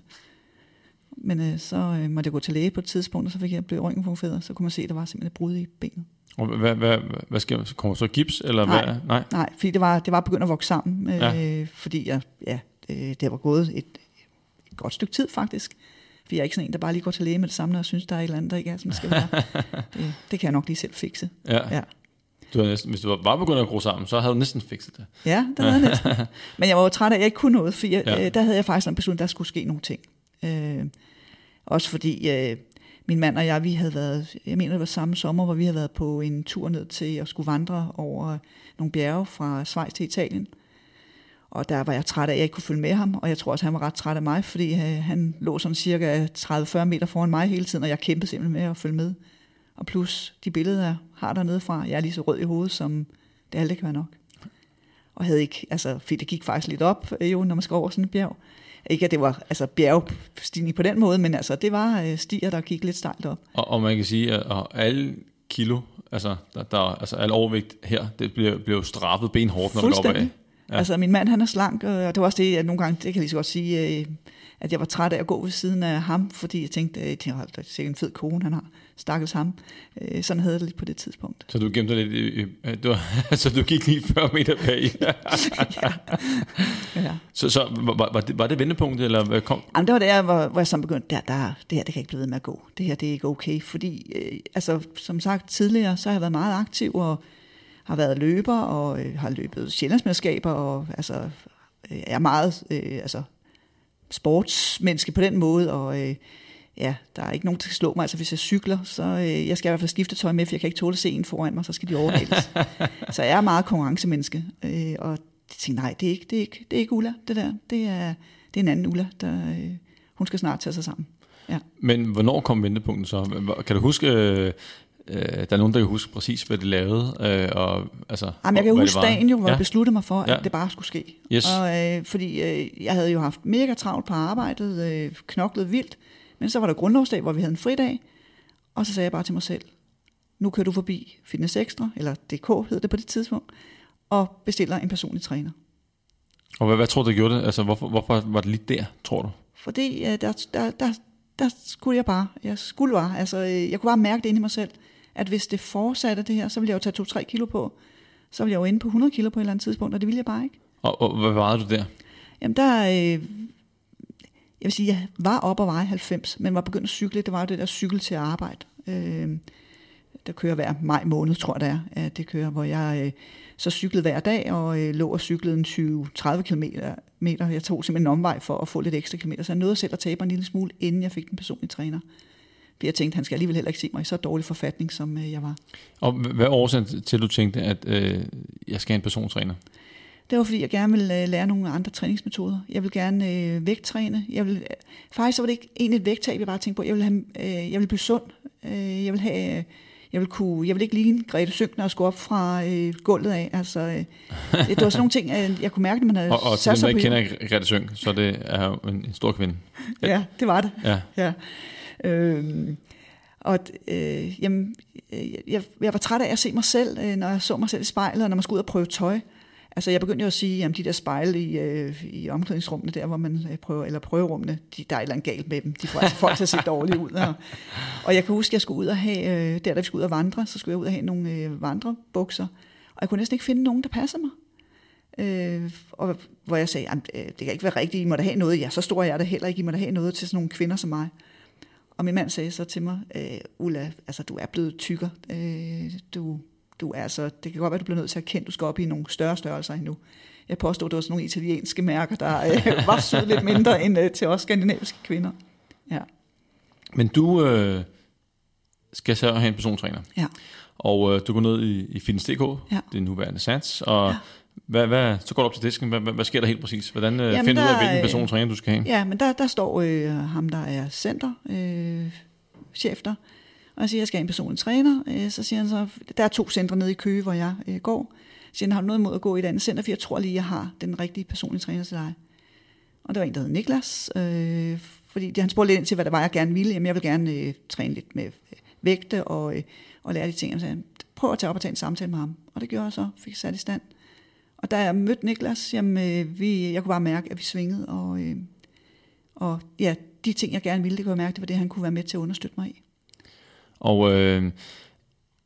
Men øh, så øh, måtte jeg gå til læge på et tidspunkt, og så fik jeg blevet røntgenpunkteret, så kunne man se, at der var simpelthen et brud i benet. Og hvad, hvad, hvad sker Kommer så gips? Eller nej, hvad? nej, nej, fordi det var, det var begyndt at vokse sammen, øh, ja. fordi jeg, ja, det, det var gået et, et godt stykke tid faktisk. For jeg er ikke sådan en, der bare lige går til læge med det samme, og synes, der er et eller andet, der ikke er, som skal være. <laughs> det, det kan jeg nok lige selv fikse. Ja. ja. Du havde næsten, hvis du var begyndt at gro sammen, så havde du næsten fikset det. Ja, det havde jeg næsten. <laughs> Men jeg var jo træt af, at jeg ikke kunne noget, for jeg, ja. øh, der havde jeg faktisk en beslutning, der skulle ske nogle ting. Øh, også fordi øh, min mand og jeg, vi havde været, jeg mener det var samme sommer, hvor vi havde været på en tur ned til at skulle vandre over nogle bjerge fra Schweiz til Italien. Og der var jeg træt af, at jeg ikke kunne følge med ham, og jeg tror også, han var ret træt af mig, fordi øh, han lå sådan cirka 30-40 meter foran mig hele tiden, og jeg kæmpede simpelthen med at følge med. Og plus de billeder, jeg har dernede fra, jeg er lige så rød i hovedet, som det aldrig kan være nok. Og havde ikke, altså, fordi det gik faktisk lidt op, øh, jo, når man skal over sådan et bjerg. Ikke at det var altså, bjergstigning på den måde, men altså, det var øh, stier, der gik lidt stejlt op. Og, og man kan sige, at alle kilo, altså, der, der, altså al overvægt her, det bliver, bliver straffet benhårdt, når det går opad. Ja. Altså min mand han er slank, og det var også det, at nogle gange, det kan jeg lige så godt sige, øh, at jeg var træt af at gå ved siden af ham, fordi jeg tænkte, at det er sikkert en fed kone, han har. Stakkels ham. Øh, sådan havde det lidt på det tidspunkt. Så du gemte lidt i, du, <laughs> så du gik lige 40 meter bag? <laughs> ja. ja. Så, så var, var, det, var det vendepunktet, eller kom? Jamen, det var der, hvor, hvor jeg så begyndte, der, der, det her det kan ikke blive ved med at gå. Det her det er ikke okay, fordi øh, altså, som sagt tidligere, så har jeg været meget aktiv, og har været løber, og øh, har løbet sjællandsmesterskaber, og altså, øh, er meget øh, altså, sportsmenneske på den måde, og øh, ja, der er ikke nogen, der skal slå mig. Altså hvis jeg cykler, så øh, jeg skal i hvert fald skifte tøj med, for jeg kan ikke tåle se en foran mig, så skal de overhales. <laughs> så jeg er meget konkurrencemenneske, øh, og jeg tænkte, nej, det er ikke, det er ikke, det er ikke Ulla, det der. Det er, det er en anden Ulla, der, øh, hun skal snart tage sig sammen. Ja. Men hvornår kom vendepunkten så? Kan du huske, øh, der er nogen, der kan huske præcis, hvad de lavede. Øh, og, altså, Jamen, jeg kan huske det var. dagen jo, hvor ja. jeg besluttede mig for, at Ja. det bare skulle ske. Yes. Og, øh, fordi øh, jeg havde jo haft mega travlt på arbejdet, øh, knoklet vildt, men så var der grundlovsdag, hvor vi havde en fridag, og så sagde jeg bare til mig selv, nu kører du forbi Fitness Extra, eller DK hed det på det tidspunkt, og bestiller en personlig træner. Og hvad, hvad tror du, der gjorde det? Altså, hvorfor, hvorfor var det lige der, tror du? Fordi øh, der, der, der, der skulle jeg bare, jeg skulle bare, altså øh, jeg kunne bare mærke det inde i mig selv, at hvis det fortsatte det her, så ville jeg jo tage 2-3 kilo på, så ville jeg jo ende på 100 kilo på et eller andet tidspunkt, og det ville jeg bare ikke. Og, og hvad vejede du der? Jamen der, øh, jeg vil sige, jeg var op og veje 90, men var begyndt at cykle, det var jo det der cykel til arbejde. Øh, der kører hver maj måned, tror jeg det er, at det kører, hvor jeg øh, så cyklede hver dag, og øh, lå og cyklede en 20-30 km. Jeg tog simpelthen en omvej for at få lidt ekstra kilometer, så jeg nåede selv at tabe en lille smule, inden jeg fik den personlige træner. For jeg tænkte, han skal alligevel heller ikke se mig i så dårlig forfatning, som øh, jeg var. Og hvad årsagen til, at du tænkte, at øh, jeg skal have en persontræner? Det var fordi, jeg gerne ville øh, lære nogle andre træningsmetoder. Jeg vil gerne øh, vægttræne. Jeg vil, øh, faktisk så var det ikke egentlig et vægttab, jeg bare tænkte på. Jeg vil, have, øh, jeg vil blive sund. Øh, jeg vil have... Øh, jeg vil, kunne, jeg vil ikke ligne Grete Sønkner og skulle op fra øh, gulvet af. Altså, øh, det, var sådan nogle ting, øh, jeg kunne mærke, at man havde <laughs> Og, og til sat dem, der sig ikke på. kender Grete Sønk, så det er jo en, en stor kvinde. Ja, det var det. Ja. Ja. Øhm, og øh, jamen, øh, jeg, jeg var træt af at se mig selv, øh, når jeg så mig selv i spejlet, og når man skulle ud og prøve tøj. Altså, jeg begyndte jo at sige, at de der spejle i, øh, i omklædningsrummene, der hvor man øh, prøver, eller prøverummene, de, der er et eller andet galt med dem. De får altså folk til at se dårligt ud. Og, og jeg kan huske, at jeg skulle ud og have, øh, der da vi skulle ud og vandre, så skulle jeg ud og have nogle øh, vandrebukser. Og jeg kunne næsten ikke finde nogen, der passede mig. Øh, og hvor jeg sagde, "Jamen, øh, det kan ikke være rigtigt, I må da have noget. Ja, så stor er jeg da heller ikke. I må da have noget til sådan nogle kvinder som mig. Og min mand sagde så til mig, øh, Ulla, altså du er blevet tykker. Øh, du, du er altså, det kan godt være, du bliver nødt til at kende, du skal op i nogle større størrelser endnu. Jeg påstod, det var sådan nogle italienske mærker, der øh, <laughs> var sød lidt mindre end øh, til os skandinaviske kvinder. Ja, Men du øh, skal så have en persontræner. ja. Og øh, du går ned i, i Fitness.dk, Ja. det er nuværende sats, og Ja. Hvad, hvad, så går du op til disken. Hvad, hvad, hvad sker der helt præcis? Hvordan øh, Jamen, finder du ud af, hvilken er- persontræner du skal have? Ja, men der, der står øh, ham, der er center, øh, chef der, og jeg siger, jeg skal have en personlig træner. Øh, så siger han så, der er to centre nede i Køge, hvor jeg øh, går. Så siger han, har du noget imod at gå i et andet center, for jeg tror lige, jeg har den rigtige personlige træner til dig. Og der var en, der hed Niklas, øh, fordi han spurgte lidt ind til, hvad det var, jeg gerne ville. Jamen, jeg vil gerne øh, træne lidt med øh, vægte og, øh, og lære de ting. Jeg sagde, prøv at tage op og tage en samtale med ham. Og det gjorde jeg så, fik sat i stand. Og da jeg mødte Niklas, jamen, øh, vi, jeg kunne bare mærke, at vi svingede, og, øh, og ja, de ting, jeg gerne ville, det kunne jeg mærke, det var det, han kunne være med til at understøtte mig i. Og øh,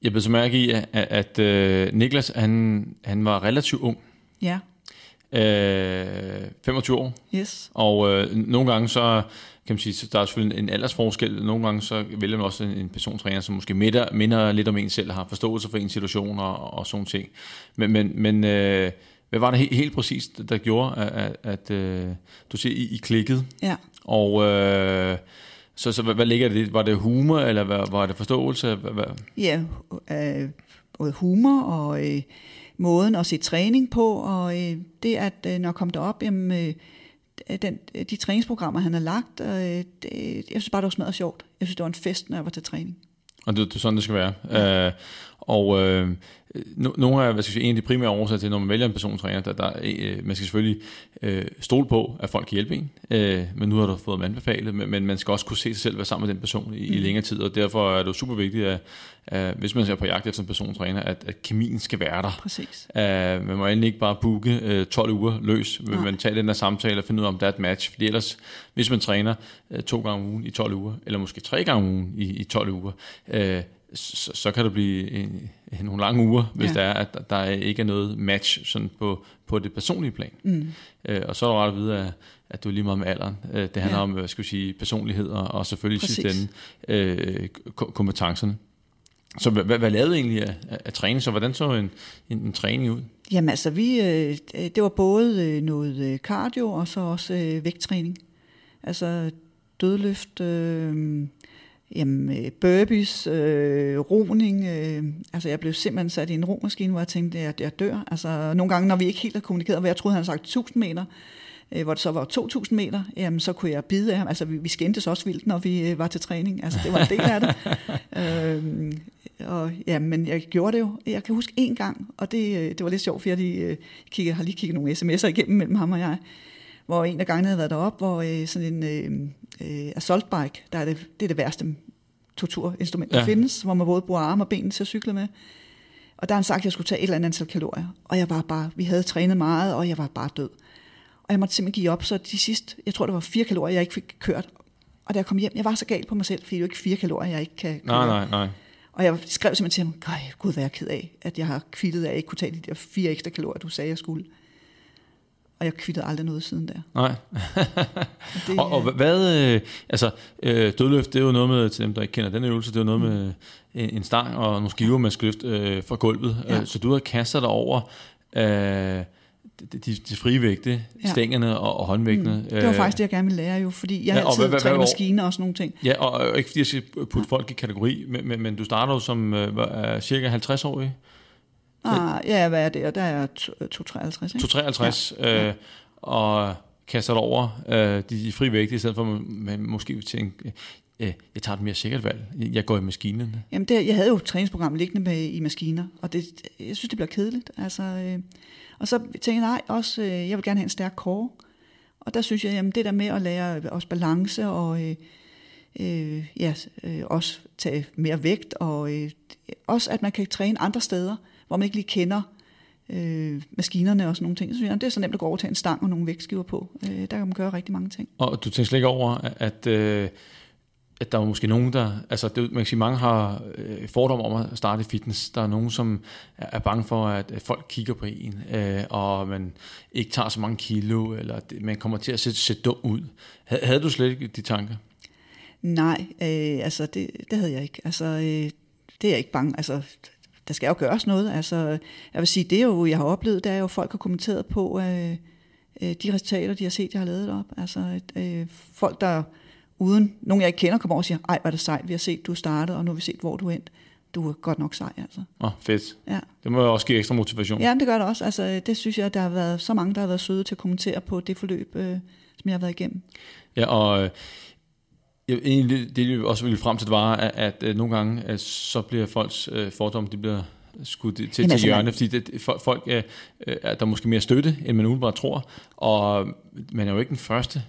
jeg blev så mærke i, at, at øh, Niklas, han, han var relativt ung. Ja, Øh, 25 år. yes. Og øh, nogle gange så kan man sige, så der er selvfølgelig en aldersforskel. Nogle gange så vælger man også en, persontræner, som måske minder, minder lidt om en selv, har forståelse for en situation og, og sådan ting. Men, men, men øh, hvad var det helt, helt præcist, der gjorde, at, at, øh, du siger, I, I klikkede? Ja. Og øh, så, så hvad, hvad ligger det? Var det humor, eller hvad, var det forståelse? Hvad, hvad? Ja, øh, både humor og øh, måden at se træning på, og øh, det at øh, når jeg kom derop, jamen, øh, den, de træningsprogrammer, han har lagt, øh, det, jeg synes bare, det var smadret sjovt. Jeg synes, det var en fest, når jeg var til træning. Og det, det er sådan, det skal være. Ja. Øh, og øh, no, nogle af, hvad skal jeg sige, en af de primære årsager til, når man vælger en persontræner, der, der, øh, man skal selvfølgelig øh, stole på, at folk kan hjælpe en, øh, men nu har du fået dem anbefalet, men, men man skal også kunne se sig selv være sammen med den person i, mm. i længere tid, og derfor er det jo super vigtigt, at, at hvis man er på jagt efter en persontræner, at, at kemien skal være der. Præcis. Uh, man må endelig ikke bare booke uh, 12 uger løs, men Nej. man tager den der samtale og finder ud af, om der er et match. Fordi ellers, hvis man træner uh, to gange om ugen i 12 uger, eller måske tre gange om ugen i, i 12 uger, uh, så, så kan det blive en, en, nogle lange uger, hvis Ja. der er, at der ikke er noget match sådan på, på det personlige plan. Mm. Uh, og så er det ret at vide, at, at du er lige meget med alderen. Uh, det handler Ja. om, hvad skal vi sige, personlighed og, og selvfølgelig Præcis. ende uh, kom- kompetencerne. Så hvad, hvad, hvad lavede egentlig af, af, af træning? Så hvordan så en, en, en træning ud? Jamen altså, vi, øh, det var både øh, noget øh, cardio og så også øh, vægttræning. Altså dødløft, øh, jamen, øh, burpees, øh, roning. Øh, altså jeg blev simpelthen sat i en romaskine, hvor jeg tænkte, at jeg dør. Altså nogle gange, når vi ikke helt havde kommunikeret, hvor jeg troede, han havde sagt 1000 meter, øh, hvor det så var 2000 meter, jamen så kunne jeg bide af ham. Altså vi, vi skændtes også vildt, når vi øh, var til træning. Altså det var en del af det. <laughs> øh, og, ja, men jeg gjorde det jo. Jeg kan huske en gang, og det, øh, det var lidt sjovt, for jeg lige, øh, kiggede, har lige kigget nogle sms'er igennem mellem ham og jeg, hvor en af gangene havde været deroppe, hvor øh, sådan en øh, øh, assault bike, der er det, det er det værste torturinstrument, der ja. findes, hvor man både bruger arme og ben til at cykle med. Og der har han sagt, at jeg skulle tage et eller andet antal kalorier. Og jeg var bare, vi havde trænet meget, og jeg var bare død. Og jeg måtte simpelthen give op, så de sidste, jeg tror det var fire kalorier, jeg ikke fik kørt. Og da jeg kom hjem, jeg var så gal på mig selv, fordi det er jo ikke fire kalorier, jeg ikke kan køre. Nej, nej, nej. Og jeg skrev simpelthen til ham, gud, hvad er jeg ked af, at jeg har kvittet, at jeg ikke kunne tage de der fire ekstra kalorier, du sagde, jeg skulle. Og jeg kvittede aldrig noget siden der. Nej. det, <laughs> og, og hvad, øh, altså øh, dødløft, det er jo noget med, til dem der ikke kender den øvelse, det er jo noget mm. med en, en stang og nogle skiver, man skal løfte øh, fra gulvet. Ja. Øh, så du har kastet dig over øh, de, de, de frie vægte, ja. stængerne og, og håndvægtene. Mm. Det var faktisk det, jeg gerne ville lære jo, fordi jeg ja, har altid hvad, trænet maskiner og sådan nogle ting. Ja, og, og ikke fordi jeg skal putte folk i kategori, men, men, men du starter jo som øh, cirka 50-årig. Ah, ja, hvad er det? Der er 253, ikke? 253, ja. øh, og kaster dig over øh, de frie vægte, i stedet for at man måske tænke, øh, jeg tager et mere sikkert valg. Jeg går i maskinerne. Jamen, det, jeg havde jo et træningsprogram liggende med i maskiner, og det, jeg synes, det bliver kedeligt. Altså, øh, og så tænkte jeg, nej, også, øh, jeg vil gerne have en stærk core. Og der synes jeg, jamen, det der med at lære også balance og øh, øh, ja, øh, også tage mere vægt, og øh, også at man kan træne andre steder, hvor man ikke lige kender øh, maskinerne og sådan nogle ting. Så synes jeg, det er så nemt at gå over til en stang og nogle vægtskiver på. Øh, der kan man gøre rigtig mange ting. Og du tænker slet ikke over, at, øh, at der er måske nogen, der... Altså, det, man kan sige, mange har øh, fordom om at starte fitness. Der er nogen, som er bange for, at folk kigger på en, øh, og man ikke tager så mange kilo, eller det, man kommer til at se, se dum ud. Havde du slet ikke de tanker? Nej, øh, altså det, det havde jeg ikke. Altså, øh, det er jeg ikke bange. Altså, der skal jo gøres noget. Altså, jeg vil sige, det er jo, jeg har oplevet, det er jo, folk har kommenteret på øh, øh, de resultater, de har set, jeg har lavet op. Altså, øh, folk, der uden nogen, jeg ikke kender, kommer over og siger, ej, var det sejt, vi har set, du startede, og nu har vi set, hvor du er endt. Du er godt nok sej, altså. Åh, oh, fedt. Ja. Det må jo også give ekstra motivation. Ja, det gør det også. Altså, det synes jeg, der har været så mange, der har været søde til at kommentere på det forløb, øh, som jeg har været igennem. Ja, og øh, jeg, egentlig, det jeg også ville frem til, det var, at, at, at nogle gange, at så bliver folks øh, fordomme, de bliver skudt til, til altså, hjørne, fordi det, folk er, øh, er der måske mere støtte, end man umiddelbart tror, og man er jo ikke den første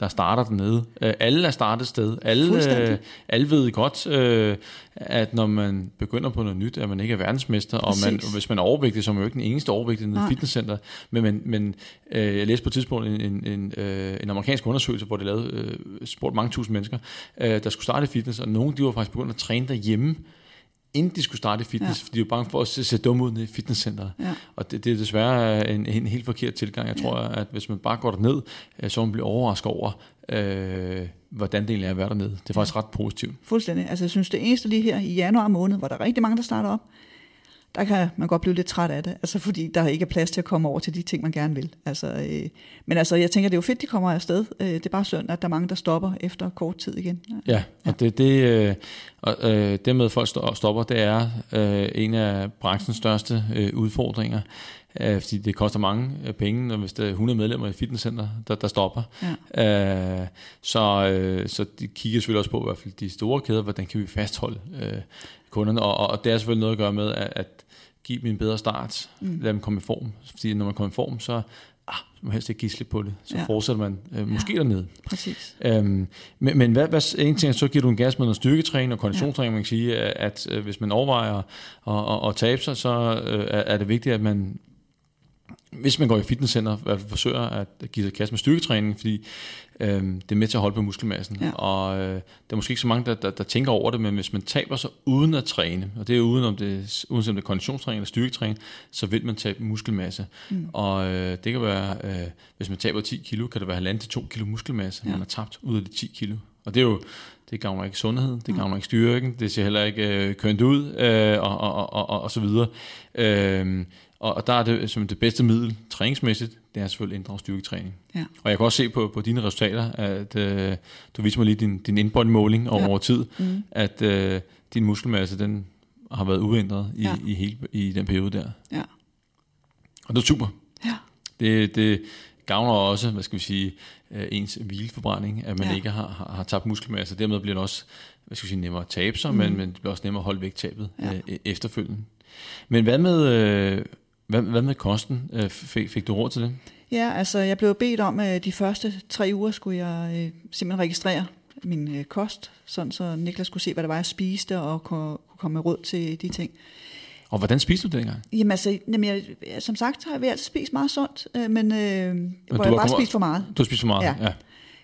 der starter dernede. Øh, alle er startet sted. Alle, øh, alle ved godt, øh, at når man begynder på noget nyt, at man ikke er verdensmester, og man, hvis man er overvægtig, så er man jo ikke den eneste overvægtige i et fitnesscenter. Men, men, men øh, jeg læste på et tidspunkt en, en, en, øh, en amerikansk undersøgelse, hvor det lavede, øh, spurgte mange tusind mennesker, øh, der skulle starte fitness, og nogle de var faktisk begyndt at træne derhjemme, inden de skulle starte fitness, ja. fordi de var bange for at se, se dumme ud i fitnesscenteret. Ja. Og det, det er desværre en, en helt forkert tilgang. Jeg tror, ja. at hvis man bare går derned, øh, så man bliver overrasket over, øh, hvordan det egentlig er at være dernede. Det er faktisk ja. ret positivt. Fuldstændig. Altså jeg synes, det eneste lige her i januar måned, hvor der er rigtig mange, der starter op, der kan man godt blive lidt træt af det, altså fordi der ikke er plads til at komme over til de ting, man gerne vil. Altså, øh, men altså, jeg tænker, det er jo fedt, de kommer afsted. Øh, det er bare synd, at der er mange, der stopper efter kort tid igen. Ja, ja og det, det, øh, og, øh, det med, at folk stopper, det er øh, en af branchens største øh, udfordringer. Øh, fordi det koster mange øh, penge, når hvis der er 100 medlemmer i fitnesscenter, der, der stopper. Ja. Øh, så, øh, så de kigger selvfølgelig også på, i hvert fald de store kæder, hvordan kan vi fastholde øh, kunderne, og, og det er selvfølgelig noget at gøre med, at, at give dem en bedre start, mm. lad dem komme i form, fordi når man kommer i form, så ah, man helst ikke give slip på det, så ja. fortsætter man øh, måske ja. dernede. Præcis. Øhm, men, men hvad, hvad, en ting, så giver du en gas med noget styrketræning og konditionstræning, ja. man kan sige, at, at øh, hvis man overvejer at, at, at tabe sig, så øh, er det vigtigt, at man hvis man går i fitnesscenter, i hvert fald forsøger at give sig kast med styrketræning, fordi øh, det er med til at holde på muskelmassen. Ja. Og øh, der er måske ikke så mange, der, der, der tænker over det, men hvis man taber sig uden at træne, og det er uden om det, uanset om det er konditionstræning eller styrketræning, så vil man tabe muskelmasse. Mm. Og øh, det kan være, øh, hvis man taber 10 kilo, kan det være 1,5 til 2 kilo muskelmasse, ja. man har tabt ud af de 10 kilo. Og det er jo, det gavner ikke sundheden, det gavner ikke styrken, det ser heller ikke øh, kønt ud, øh, og, og, og, og, og så videre. Øh, og, og der er det som det bedste middel, træningsmæssigt, det er selvfølgelig inddrag styrketræning. Ja. Og jeg kan også se på, på dine resultater, at øh, du viser mig lige din, din indbåndmåling over, ja. over tid, mm. at øh, din muskelmasse, den har været uændret i, ja. i, hele, i den periode der. Ja. Og det er super. Ja. Det, det gavner også, hvad skal vi sige, øh, ens hvileforbrænding, at man Ja. ikke har, har, har tabt muskelmasse. Dermed bliver det også hvad skal vi sige, nemmere at tabe sig, Mm. men, men det bliver også nemmere at holde vægttabet Ja. øh, efterfølgende. Men hvad med, øh, hvad, hvad med kosten? Øh, fik, fik du råd til det? Ja, altså jeg blev bedt om, at de første tre uger skulle jeg øh, simpelthen registrere min øh, kost, sådan så Niklas skulle se, hvad det var, jeg spiste, og kunne, kunne komme med råd til de ting. Og hvordan spiste du det engang? Jamen altså, jamen, jeg, som sagt har vi altid spist meget sundt, øh, men, øh, men hvor du jeg bare spist for meget. Du har spist for meget? Ja. ja.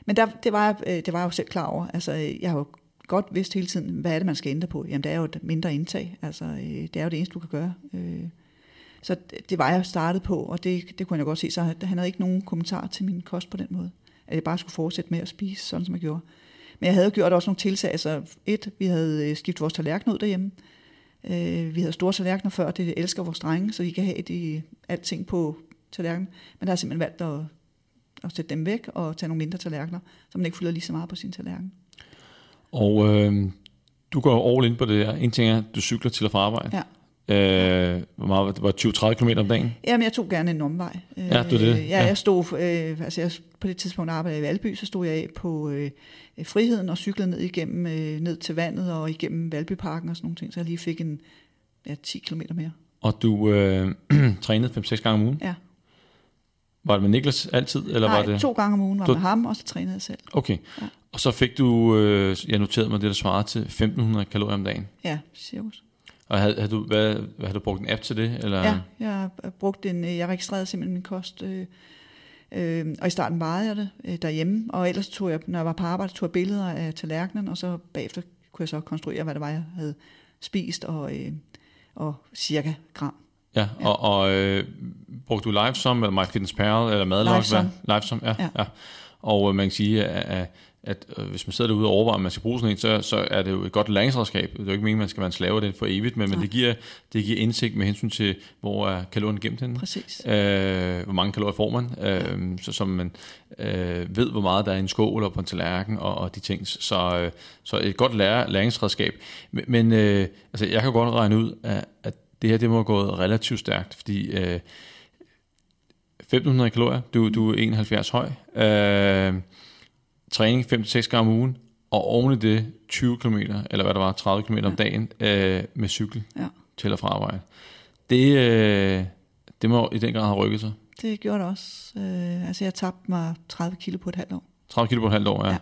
Men der, det, var, jeg, øh, det var jeg jo selv klar over. Altså, øh, jeg har jo godt vidst hele tiden, hvad er det, man skal ændre på? Jamen, det er jo et mindre indtag. Altså, øh, det er jo det eneste, du kan gøre. Øh, Så det- var jeg startet på, og det, det kunne jeg godt se. Så han havde ikke nogen kommentar til min kost på den måde. At jeg bare skulle fortsætte med at spise, sådan som jeg gjorde. Men jeg havde jo gjort også nogle tiltag. Altså et, vi havde øh, skiftet vores tallerken ud derhjemme. Øh, vi havde store tallerkener før, det elsker vores drenge, så de kan have de, alting på tallerkenen. Men der har simpelthen valgt at, at sætte dem væk og tage nogle mindre tallerkener, så man ikke fylder lige så meget på sin tallerken. Og øh, du går all in på det her. En ting er, at du cykler til og fra arbejde. Ja. Øh, hvor meget var det? Var 20-30 km om dagen? Jamen, jeg tog gerne en omvej. Øh, Ja, er det. Ja, Ja. jeg stod, øh, altså jeg, på det tidspunkt arbejdede jeg i Valby, så stod jeg af på øh, Friheden og cyklede ned igennem, øh, ned til vandet og igennem Valbyparken og sådan nogle ting, så jeg lige fik en ja, 10 km mere. Og du øh, <clears throat> trænede 5-6 gange om ugen? Ja. Var det med Niklas altid? Eller Nej, var det... to gange om ugen var Du- med ham, og så trænede jeg selv. Okay. Ja. Og så fik du, øh, jeg noterede mig det, der svarede til 1500 kalorier om dagen. Ja, cirkus. Og havde, havde, du, hvad, havde du brugt en app til det? Eller? Ja, jeg har brugt en, øh, jeg registrerede simpelthen min kost, øh, øh, og i starten vejede jeg det øh, derhjemme, og ellers tog jeg, når jeg var på arbejde, tog jeg billeder af tallerkenen, og så bagefter kunne jeg så konstruere, hvad det var, jeg havde spist, og, øh, og cirka gram. Ja, Ja. og, og øh, brugte du Livesom, eller MyFitnessPal, eller Madlog? Livesom. Livesom, ja, ja. Ja. ja. Og øh, man kan sige, at, at, at øh, hvis man sidder derude og overvejer, at man skal bruge sådan en, så, så er det jo et godt læringsredskab. Det er jo ikke meningen, man skal være en slave af det for evigt, men, men det, giver, det giver indsigt med hensyn til, hvor er kalorien gemt henne. Præcis. øh, hvor mange kalorier får man, øh, så som man øh, ved, hvor meget der er i en skål og på en tallerken og, og de ting. Så, øh, så et godt lære, læringsredskab. Men, men øh, altså, jeg kan godt regne ud, at, at det her det må have gået relativt stærkt, fordi øh, 1500 kalorier, du, du er 71 høj, øh, træning 5-6 gange om ugen, og oven i det 20 km, eller hvad der var, 30 km om dagen øh, med cykel Ja. til og fra arbejde. Det, øh, det må i den grad have rykket sig. Det gjorde det også. Øh, altså, jeg tabte mig 30 kilo på et halvt år. 30 kilo på et halvt år, ja. Ja.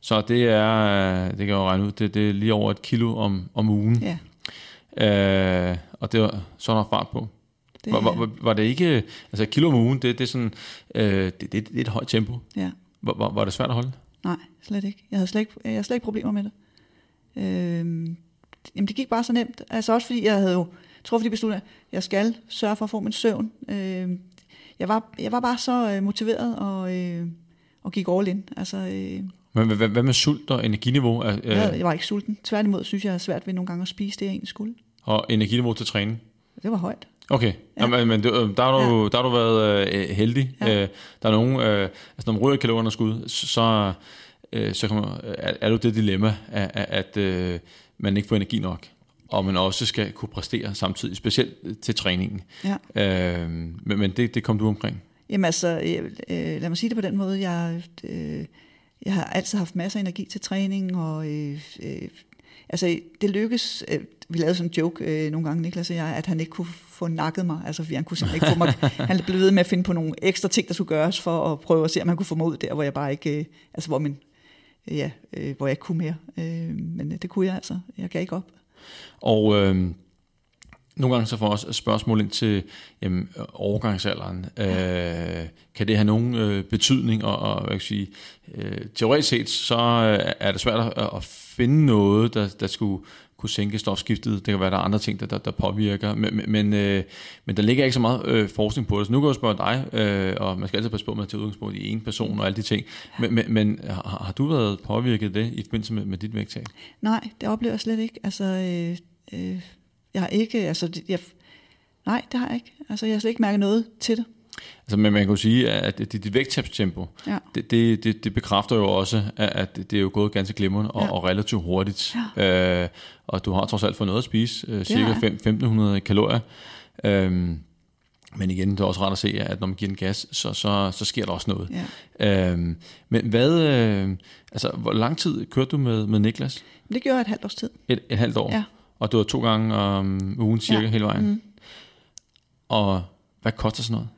Så det er, øh, det kan jeg jo regne ud, det, det er lige over et kilo om, om ugen. Ja, Øh, og det var, så er der fart på. det, Var, var, var, var det ikke, altså kilo om ugen, det, det er sådan, øh, det, det, det er et højt tempo. ja. Var, var, var det svært at holde? Nej, slet ikke. Jeg havde slet ikke, jeg havde slet ikke problemer med det. Øhm, jamen, det gik bare så nemt. Altså også fordi jeg havde jo truffet de beslutninger, jeg skal sørge for at få min søvn. Øhm, jeg, var, jeg var bare så øh, motiveret og, øh, og gik all in. Altså, øh, Men hvad, hvad, hvad med sult og energiniveau? Er, jeg, øh, jeg var ikke sulten. Tværtimod synes jeg, jeg havde svært ved nogle gange at spise det, jeg egentlig skulle. og energiniveau til træning? Det var højt. Okay, Ja. ja. Jamen, men det, øh, der har du, ja. der har du været øh, heldig. Ja. Øh, der er nogen, øh, altså når man ryger kalorierne skud, så, øh, så kan man, er, er du det dilemma, at, at, øh, man ikke får energi nok, og man også skal kunne præstere samtidig, specielt til træningen. Ja. Øh, men, men det, det kom du omkring. Jamen altså, øh, øh, lad mig sige det på den måde. Jeg, øh, jeg har altid haft masser af energi til træning, og øh, øh, altså, det lykkes. Øh, vi lavede sådan en joke øh, nogle gange, Niklas og jeg, at han ikke kunne få nakket mig. Altså, fordi han kunne simpelthen ikke få mig. <laughs> Han blev ved med at finde på nogle ekstra ting, der skulle gøres, for at prøve at se, om han kunne få mig ud der, hvor jeg bare ikke, øh, altså hvor min, øh, ja, øh, hvor jeg ikke kunne mere. Øh, men øh, det kunne jeg altså. Jeg gav ikke op. Og øh, nogle gange så får jeg også spørgsmål ind til jamen, overgangsalderen. Øh, kan det have nogen øh, betydning? Og, og hvad kan jeg sige, øh, teoretisk set, så øh, er det svært at, at finde noget, der, der skulle kunne sænke stofskiftet. Det kan være, der er andre ting, der, der, der påvirker. Men, men, øh, men der ligger ikke så meget øh, forskning på det. Så nu kan jeg spørge dig, øh, og man skal altid passe på med at tage udgangspunkt i en person og alle de ting. Men, men, men har, har du været påvirket af det i forbindelse med, med dit vægttab? Nej, det oplever jeg slet ikke. Altså, øh, øh, jeg har ikke, altså, jeg, nej, det har jeg ikke. Altså, jeg har slet ikke mærket noget til det. Altså, men man kan jo sige, at dit, dit vægttabstempo, Ja. det, det, det, det bekræfter jo også, at, det er jo gået ganske glimrende og, Ja. ja. og relativt hurtigt. Ja. Øh, og du har trods alt fået noget at spise, øh, cirka fem- 1500 kalorier. Øhm, Men igen, det er også rart at se, at når man giver den gas, så, så, så sker der også noget. Ja. Øhm, men hvad, øh, altså, hvor lang tid kørte du med, med Niklas? Det gjorde jeg et halvt års tid. Et, et halvt år? Ja. Og du var to gange om ugen cirka Ja. hele vejen? Mm. Og hvad koster sådan noget?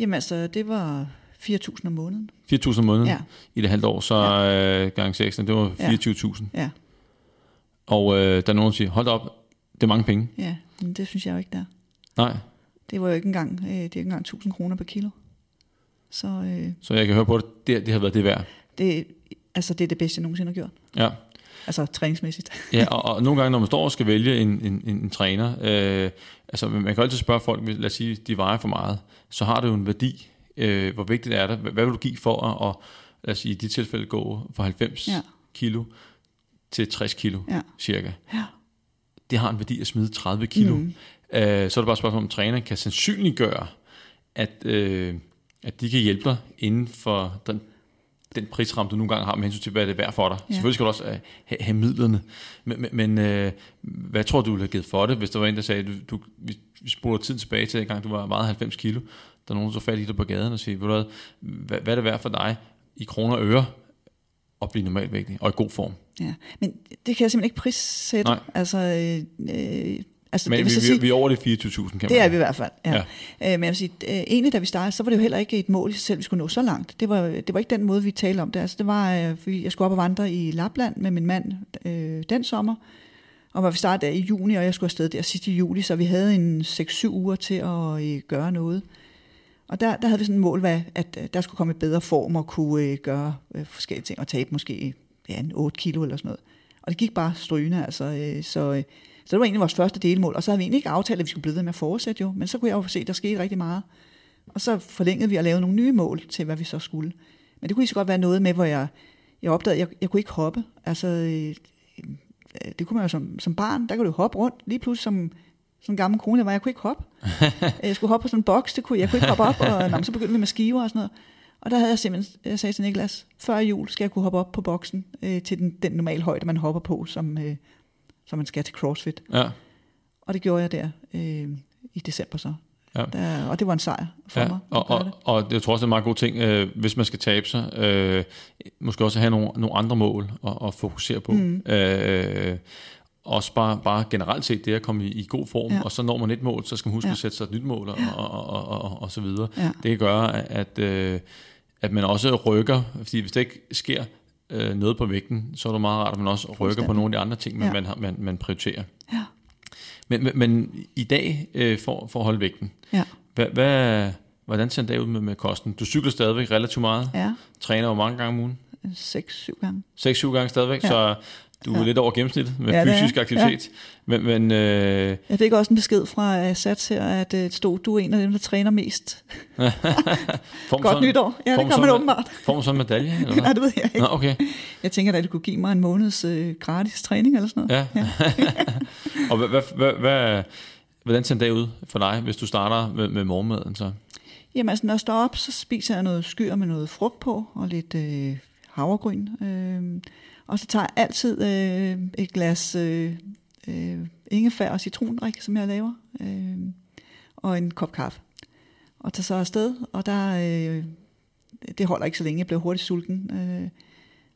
Jamen altså, det var 4.000 om måneden. 4.000 om måneden Ja. i det halvt år, så ja. øh, gang 6, det var Ja. 24.000. Ja, Og øh, der er nogen, der siger, hold op, det er mange penge. ja. Men det synes jeg jo ikke, der. Nej, Det var jo ikke engang, øh, det er ikke engang 1000 kroner per kilo. Så øh, så jeg kan høre på det, det, det har været det værd. det, altså, det er det bedste, jeg nogensinde har gjort. Ja. Altså træningsmæssigt. <laughs> Ja, og, og nogle gange, når man står og skal vælge en, en, en, en træner, øh, altså man kan altid spørge folk, lad os sige, de vejer for meget, så har det jo en værdi. Øh, hvor vigtigt er det? Hvad vil du give for at, og, lad os sige, i de tilfælde gå fra 90 ja. Kilo til 60 kilo, Ja. cirka? Ja. Det har en værdi at smide 30 kilo. Mm. Øh, så er det bare et spørgsmål, om træneren kan sandsynliggøre, at, øh, at de kan hjælpe dig inden for den, den prisramme, du nogle gange har med hensyn til, hvad det er værd for dig. Ja. Selvfølgelig skal du også øh, have, have midlerne. Men, men, øh, hvad tror du, du ville have givet for det, hvis der var en, der sagde, du, du, vi, vi spoler tiden tilbage til, en gang du var meget 90 kilo, der er nogen, der så fat i dig på gaden og siger, ved du hvad, hvad, hvad er det værd for dig i kroner og øre at blive normalvægtig og i god form? Ja. Men det kan jeg simpelthen ikke prissætte. Nej. Altså, øh, øh, altså Men det vi, vil så vi, sige, vi er over de 24.000, kan man det er vi i hvert fald. Ja. Ja. Øh, men jeg vil sige, øh, egentlig da vi startede, så var det jo heller ikke et mål i sig selv, vi skulle nå så langt. Det var, det var ikke den måde, vi talte om det. Altså, det var, øh, jeg skulle op og vandre i Lapland med min mand øh, den sommer, og var vi startede der i juni, og jeg skulle afsted der sidst i juli, så vi havde en 6-7 uger til at øh, gøre noget. Og der, der havde vi sådan et mål, hvad, at øh, der skulle komme i bedre form og kunne øh, gøre øh, forskellige ting, og tabe måske ja, en 8 kilo eller sådan noget. Og det gik bare strygende, altså. Øh, så, øh, så det var egentlig vores første delmål, og så havde vi egentlig ikke aftalt, at vi skulle blive ved med at fortsætte jo, men så kunne jeg jo se, at der skete rigtig meget. Og så forlængede vi og lavede nogle nye mål til, hvad vi så skulle. Men det kunne lige så godt være noget med, hvor jeg, jeg opdagede, at jeg, jeg kunne ikke hoppe. Altså, øh, øh, det kunne man jo som, som barn, der kunne du hoppe rundt. Lige pludselig som, som gammel kone, jeg var, jeg kunne ikke hoppe. <laughs> jeg skulle hoppe på sådan en boks, det kunne, jeg kunne ikke hoppe op, og nå, så begyndte vi med skiver og sådan noget. Og der havde jeg simpelthen, jeg sagde til Niklas, før jul skal jeg kunne hoppe op på boksen øh, til den, den normale højde, man hopper på, som, øh, som man skal til CrossFit. Ja, Og det gjorde jeg der øh, i december så. Ja. Der, og det var en sejr for ja. mig. Og, og, det. og jeg tror også, det er en meget god ting, øh, hvis man skal tabe sig, øh, måske også have nogle, nogle andre mål at, at fokusere på. Mm. Øh, også bare, bare generelt set det at komme i, i god form, ja. Og så når man et mål, så skal man huske ja. At sætte sig et nyt mål, og, og, og, og, og, og så videre. Ja. Det kan gøre, at, øh, at man også rykker, fordi hvis det ikke sker øh, noget på vægten, så er det meget rart, at man også rykker på nogle af de andre ting, man, ja. Man, man, man prioriterer. Ja. Men, men, men i dag, øh, for, for at holde vægten, Ja. hvad, hvad, hvordan ser en dag ud med, med kosten? Du cykler stadigvæk relativt meget, ja, træner jo mange gange om ugen, seks, syv gange. 6-7 gange stadigvæk. Ja. så du er Ja. lidt over gennemsnittet med ja, Ja, det er fysisk aktivitet. Men, men øh, Jeg fik også en besked fra Sats her, at øh, stod, du er en af dem, der træner mest. <laughs> Godt sådan- nytår. Ja, det gør man åbenbart. Får man sådan en medalje? Eller <laughs> Ja, hvad? det ved jeg ikke. Nå, okay. Jeg tænker at du kunne give mig en måneds øh, gratis træning eller sådan noget. Ja. <laughs> og hvad, hvad, hvad, hvad, hvordan ser en dag ud for dig, hvis du starter med, med morgenmaden? Så? Jamen altså, når jeg står op, så spiser jeg noget skyr med noget frugt på, og lidt øh, havregryn. Øh, og så tager jeg altid øh, et glas øh, øh, ingefær og citronrik, som jeg laver, øh, og en kop kaffe. Og tager så afsted, og der, øh, det holder ikke så længe, jeg bliver hurtigt sulten. Øh,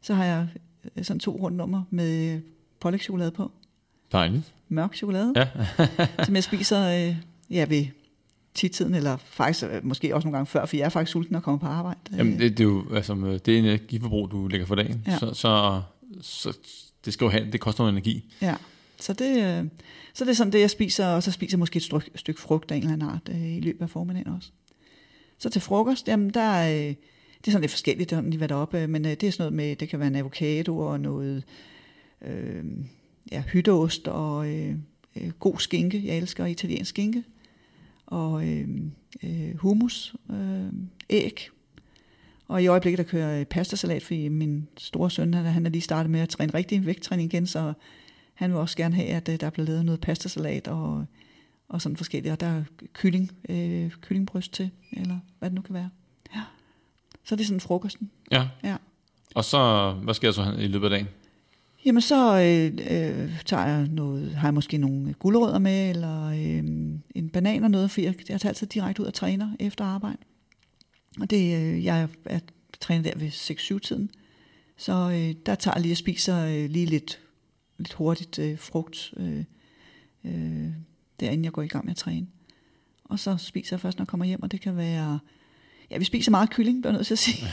så har jeg øh, sådan to rundnummer med pålægtschokolade på. Dejligt. Mørk chokolade, Ja. <laughs> som jeg spiser øh, ja, ved tiden eller faktisk øh, måske også nogle gange før, for jeg er faktisk sulten og kommer på arbejde. Jamen, det, det, er jo altså, det er energiforbrug, du lægger for dagen. Ja. Så, så, så det skal jo have, det koster noget energi. Ja, så det, øh, så det er sådan det, jeg spiser, og så spiser jeg måske et stykke, stykke frugt af en eller anden art øh, i løbet af formiddagen også. Så til frokost, jamen der er, øh, det er sådan lidt forskelligt, det lige, hvad der øh, men øh, det er sådan noget med, det kan være en avocado og noget øh, ja, hytteost og øh, øh, god skinke, jeg elsker italiensk skinke, og øh, øh, hummus, øh, æg, og i øjeblikket der kører jeg pastasalat, fordi min store søn, han, han er lige startet med at træne rigtig vægttræning igen, så han vil også gerne have, at øh, der bliver lavet noget pastasalat og, og sådan forskelligt. Og der er kylling, øh, kyllingbryst til, eller hvad det nu kan være. Ja. Så er det sådan frokosten. Ja. Ja. Og så, hvad sker så i løbet af dagen? Jamen så øh, øh, tager jeg noget, har jeg måske nogle gulerødder med, eller øh, en banan og noget, for jeg, jeg tager altid direkte ud og træner efter arbejde. Og det, øh, jeg er træner der ved 6-7-tiden, så øh, der tager jeg lige og spiser øh, lige lidt, lidt hurtigt øh, frugt, øh, øh, derinde jeg går i gang med at træne. Og så spiser jeg først, når jeg kommer hjem, og det kan være... Ja, vi spiser meget kylling, bliver jeg nødt til at sige.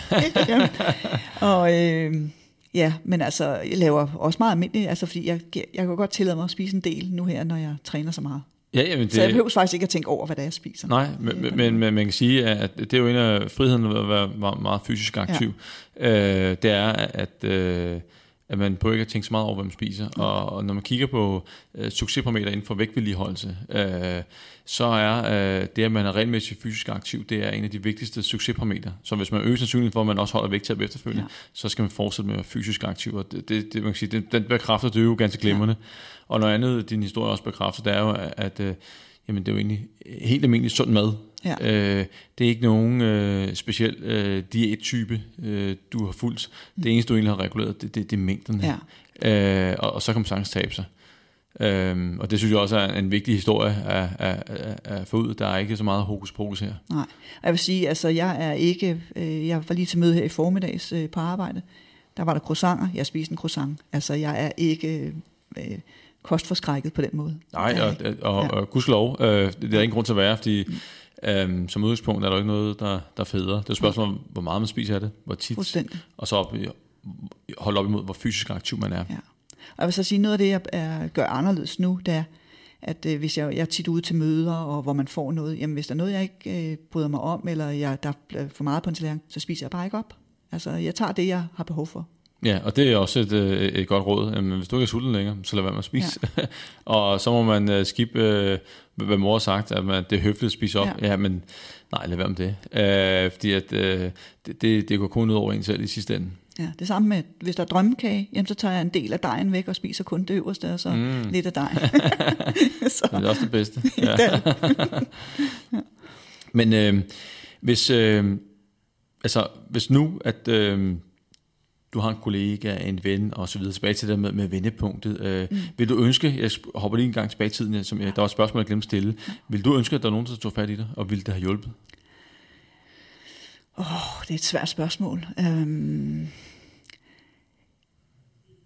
<laughs> og øh, ja, men altså, jeg laver også meget almindeligt, altså fordi jeg, jeg kan godt tillade mig at spise en del nu her, når jeg træner så meget. Ja, jamen det, så jeg behøver faktisk ikke at tænke over, hvad det er, jeg spiser. Nej, men, men, men, men man kan sige, at det er jo en af friheden ved at være meget, fysisk aktiv. Ja. Øh, det er, at... Øh, at man på ikke at tænke så meget over, hvad man spiser. Mm. Og, og når man kigger på øh, succesparameter inden for vægtvedligeholdelse, øh, så er øh, det, at man er regelmæssigt fysisk aktiv, det er en af de vigtigste succesparametre. Så hvis man øger sandsynligheden for, at man også holder vægttab efterfølgende, ja. så skal man fortsætte med at være fysisk aktiv. Og det, det, det man kan sige, det, den bekræfter det jo ganske glimrende. Ja. Og noget andet, din historie også bekræfter, det er jo, at, at øh, jamen, det er jo egentlig helt almindelig sund mad, Ja. Øh, det er ikke nogen øh, speciel øh, diættype, øh, du har fulgt. Mm. Det eneste, du egentlig har reguleret, det, det, det er mængderne. Ja. Øh, og, og så kan man sagtens tabe sig. Øhm, og det synes jeg også er en vigtig historie at, at, at, at få ud. Der er ikke så meget hokus pokus her. Nej, jeg vil sige, altså jeg er ikke, øh, jeg var lige til møde her i formiddags øh, på arbejde. Der var der croissanter, jeg spiste en croissant. Altså jeg er ikke øh, kostforskrækket på den måde. Nej, og, og, og, ja. og gudskelov, øh, det er ingen grund til at være, fordi mm Øhm, som udgangspunkt er der ikke noget, der, der federe. Det er et spørgsmål om, hvor meget man spiser af det, hvor tit, og så op, holde op imod, hvor fysisk aktiv man er. Ja. Og jeg vil så sige, noget af det, jeg er, gør anderledes nu, det er, at øh, hvis jeg, jeg er tit ude til møder, og hvor man får noget, jamen hvis der er noget, jeg ikke øh, bryder mig om, eller jeg, der er for meget på en tallerken, så spiser jeg bare ikke op. Altså, jeg tager det, jeg har behov for. Ja, og det er også et, øh, et godt råd. Jamen, hvis du ikke er sulten længere, så lad være med at spise. Ja. <laughs> og så må man uh, skip, uh, hvad mor har sagt, at man, det er høfligt at spise op. Ja. ja, men nej, lad være med det. Uh, fordi at, uh, det, det, det går kun ud over en selv i sidste ende. Ja, det samme med, hvis der er drømmekage, jamen, så tager jeg en del af dejen væk og spiser kun det øverste, og så mm. lidt af dejen. <laughs> så. Det er også det bedste. <laughs> Ja. ja. <laughs> Men øh, hvis, øh, altså, hvis nu, at... Øh, du har en kollega, en ven og så videre, tilbage til det med, med vendepunktet. Øh, mm. Vil du ønske, jeg hopper lige en gang tilbage i tiden, som jeg, der var et spørgsmål, jeg glemte stille. Vil du ønske, at der er nogen, der tog fat i dig, og ville det have hjulpet? Åh, oh, det er et svært spørgsmål. Um,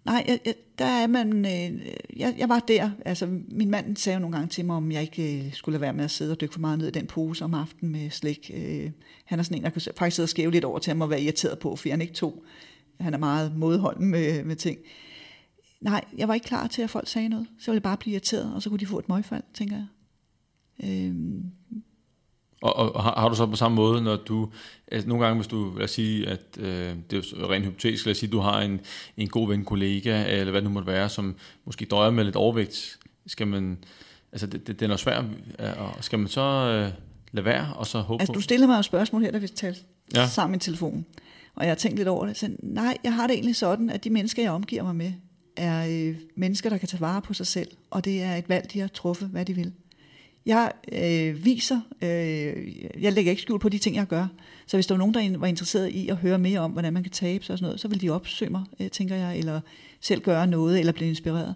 nej, jeg, jeg, der er man, øh, jeg, jeg var der, altså min mand sagde jo nogle gange til mig, om jeg ikke øh, skulle lade være med at sidde og dykke for meget ned i den pose om aftenen med slik. Øh, han er sådan en, der kan faktisk sidde og skæve lidt over til ham og være irriteret på, fordi han ikke tog han er meget modholden med, med ting. Nej, jeg var ikke klar til, at folk sagde noget. Så ville jeg bare blive irriteret, og så kunne de få et møgfald, tænker jeg. Øh, og, og har, har du så på samme måde, når du, altså nogle gange hvis du, lad os sige, at øh, det er rent hypotetisk, lad os sige, at du har en, en god ven, kollega, eller hvad det nu måtte være, som måske døjer med lidt overvægt, skal man, altså det, det, det er noget svært, og skal man så øh, lade være, og så håbe Altså du stillede mig et spørgsmål her, da vi talte ja. sammen i telefonen. Og jeg har tænkt lidt over det. Så nej, jeg har det egentlig sådan, at de mennesker, jeg omgiver mig med, er øh, mennesker, der kan tage vare på sig selv. Og det er et valg, de har truffet, hvad de vil. Jeg øh, viser, øh, jeg lægger ikke skjul på de ting, jeg gør. Så hvis der var nogen, der var interesseret i at høre mere om, hvordan man kan tabe sig og sådan noget, så vil de opsøge mig, øh, tænker jeg, eller selv gøre noget, eller blive inspireret.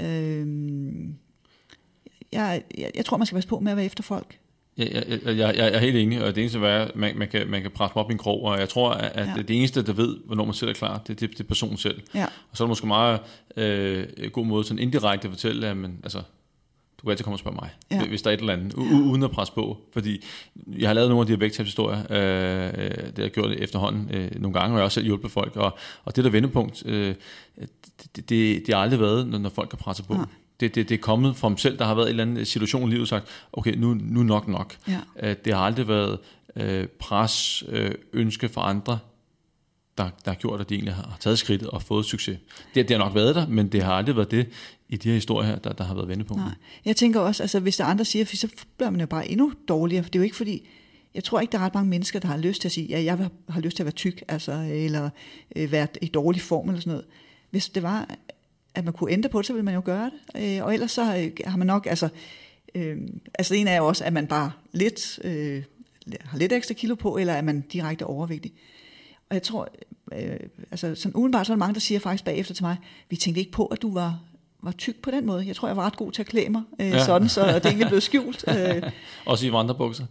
Øh, jeg, jeg, jeg tror, man skal passe på med at være efter folk. Jeg, jeg, jeg, jeg er helt enig, og det eneste er, at man, man, kan, man kan presse mig op i en krog, og jeg tror, at ja. det eneste, der ved, hvornår man selv er klar, det, det, det er personen selv. Ja. Og så er det måske meget øh, god måde sådan indirekte at fortælle, at man, altså, du kan altid komme og spørge mig, ja. hvis der er et eller andet, ja. uden at presse på. Fordi jeg har lavet nogle af de her vægttabshistorier, øh, det har jeg gjort efterhånden øh, nogle gange, og jeg har også selv hjulpet folk. Og, og det der vendepunkt, øh, det, det, det, har aldrig været, når, når folk har presset på. Ja det, det, det er kommet fra dem selv, der har været en eller anden situation i livet, sagt, okay, nu, nu nok nok. Ja. Uh, det har aldrig været uh, pres, uh, ønske for andre, der, der har gjort, at de egentlig har taget skridtet og fået succes. Det, det har nok været der, men det har aldrig været det i de her historier her, der, der har været vendepunkter. Nej. Jeg tænker også, altså hvis der andre siger, så bliver man jo bare endnu dårligere, for det er jo ikke fordi, jeg tror ikke, der er ret mange mennesker, der har lyst til at sige, ja, jeg har lyst til at være tyk, altså, eller øh, være i dårlig form eller sådan noget. Hvis det var, at man kunne ændre på det, så ville man jo gøre det. Øh, og ellers så øh, har man nok, altså, øh, altså en er jo også, at man bare lidt, øh, har lidt ekstra kilo på, eller er man direkte overvægtig. Og jeg tror, øh, altså sådan udenbart så er der mange, der siger faktisk bagefter til mig, vi tænkte ikke på, at du var var tyk på den måde. Jeg tror, jeg var ret god til at klæde mig øh, ja. sådan, så det egentlig blevet skjult. Øh, <laughs> Også i vandrebukser?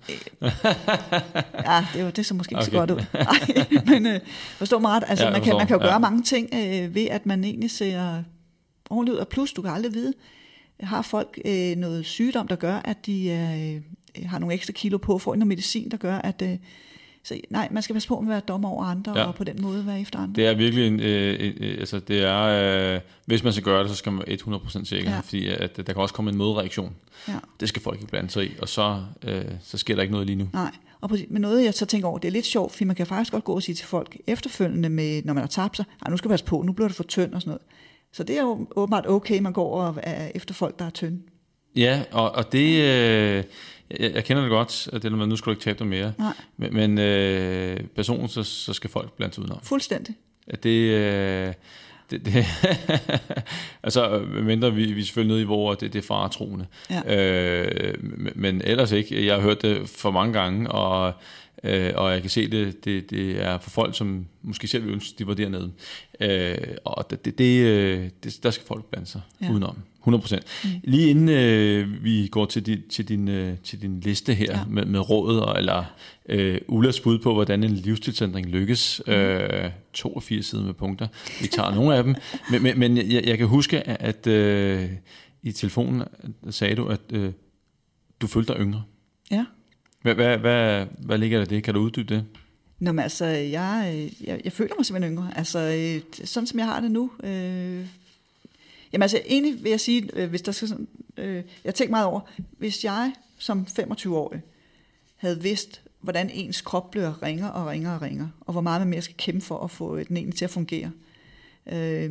ja, det, var, det så måske ikke okay. så godt ud. Ej, men øh, forstå mig ret, altså ja, man, kan, man kan jo gøre ja. mange ting øh, ved, at man egentlig ser ordentligt ud. Og plus, du kan aldrig vide, har folk øh, noget sygdom, der gør, at de øh, har nogle ekstra kilo på, får noget medicin, der gør, at... Øh, så nej, man skal passe på med at være dommer over andre, ja. og på den måde være efter andre. Det er virkelig en, øh, øh, altså det er, øh, hvis man skal gøre det, så skal man være 100% sikker, ja. fordi at, der kan også komme en modreaktion. Ja. Det skal folk ikke blande sig i, og så, øh, så sker der ikke noget lige nu. Nej, og præcis, men noget jeg så tænker over, det er lidt sjovt, fordi man kan faktisk godt gå og sige til folk efterfølgende, med, når man har tabt sig, nu skal du passe på, nu bliver du for tynd og sådan noget. Så det er jo åbenbart okay, man går og er efter folk, der er tynde. Ja, og, og det... Øh, jeg, jeg kender det godt, at det er, nu skal du ikke tabe dig mere. Nej. Men, men øh, personen, så, så skal folk blande sig udenom. Fuldstændig. At det... Øh, det, det <laughs> altså, mindre vi, vi er selvfølgelig nede i, hvor det, det er faretroende. Ja. Øh, men ellers ikke. Jeg har hørt det for mange gange, og, øh, og jeg kan se det, det, det er for folk, som måske selv vil ønske, de var dernede. Øh, og det, det, det, det, der skal folk blande sig ja. udenom. 100%. Mm. Lige inden øh, vi går til, di, til, din, øh, til din liste her ja. med, med rådet, og, eller øh, Ullas bud på, hvordan en livsstilsændring lykkes. Mm. Øh, 82 sider med punkter. Vi tager nogle af dem. <laughs> Men, men, men jeg, jeg kan huske, at øh, i telefonen sagde du, at øh, du følte dig yngre. Ja. Hvad, hvad, hvad, hvad ligger der det? Kan du uddybe det? Nå, men altså, jeg, jeg, jeg føler mig simpelthen yngre. Altså, øh, sådan som jeg har det nu, øh, Jamen altså, egentlig vil jeg sige, øh, hvis der skal sådan, øh, jeg tænker meget over, hvis jeg som 25-årig havde vidst, hvordan ens krop bliver ringer og ringer og ringer, og hvor meget man mere skal kæmpe for at få øh, den egentlig til at fungere. Øh,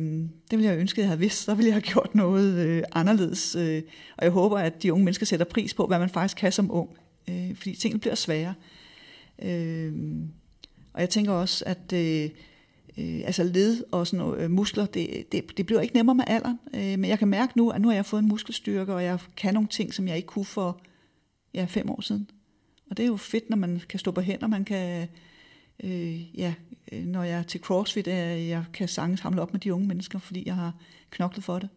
det ville jeg ønske, at jeg havde vidst. Så ville jeg have gjort noget øh, anderledes. Øh, og jeg håber, at de unge mennesker sætter pris på, hvad man faktisk kan som ung. Øh, fordi tingene bliver sværere. Øh, og jeg tænker også, at øh, øh, altså led og sådan noget, øh, muskler, det, det, det bliver ikke nemmere med alderen. Øh, men jeg kan mærke nu, at nu har jeg fået en muskelstyrke, og jeg kan nogle ting, som jeg ikke kunne for ja, fem år siden. Og det er jo fedt, når man kan stå på hænder, man kan, øh, ja, øh, når jeg er til CrossFit, at jeg kan sagtens hamle op med de unge mennesker, fordi jeg har knoklet for det.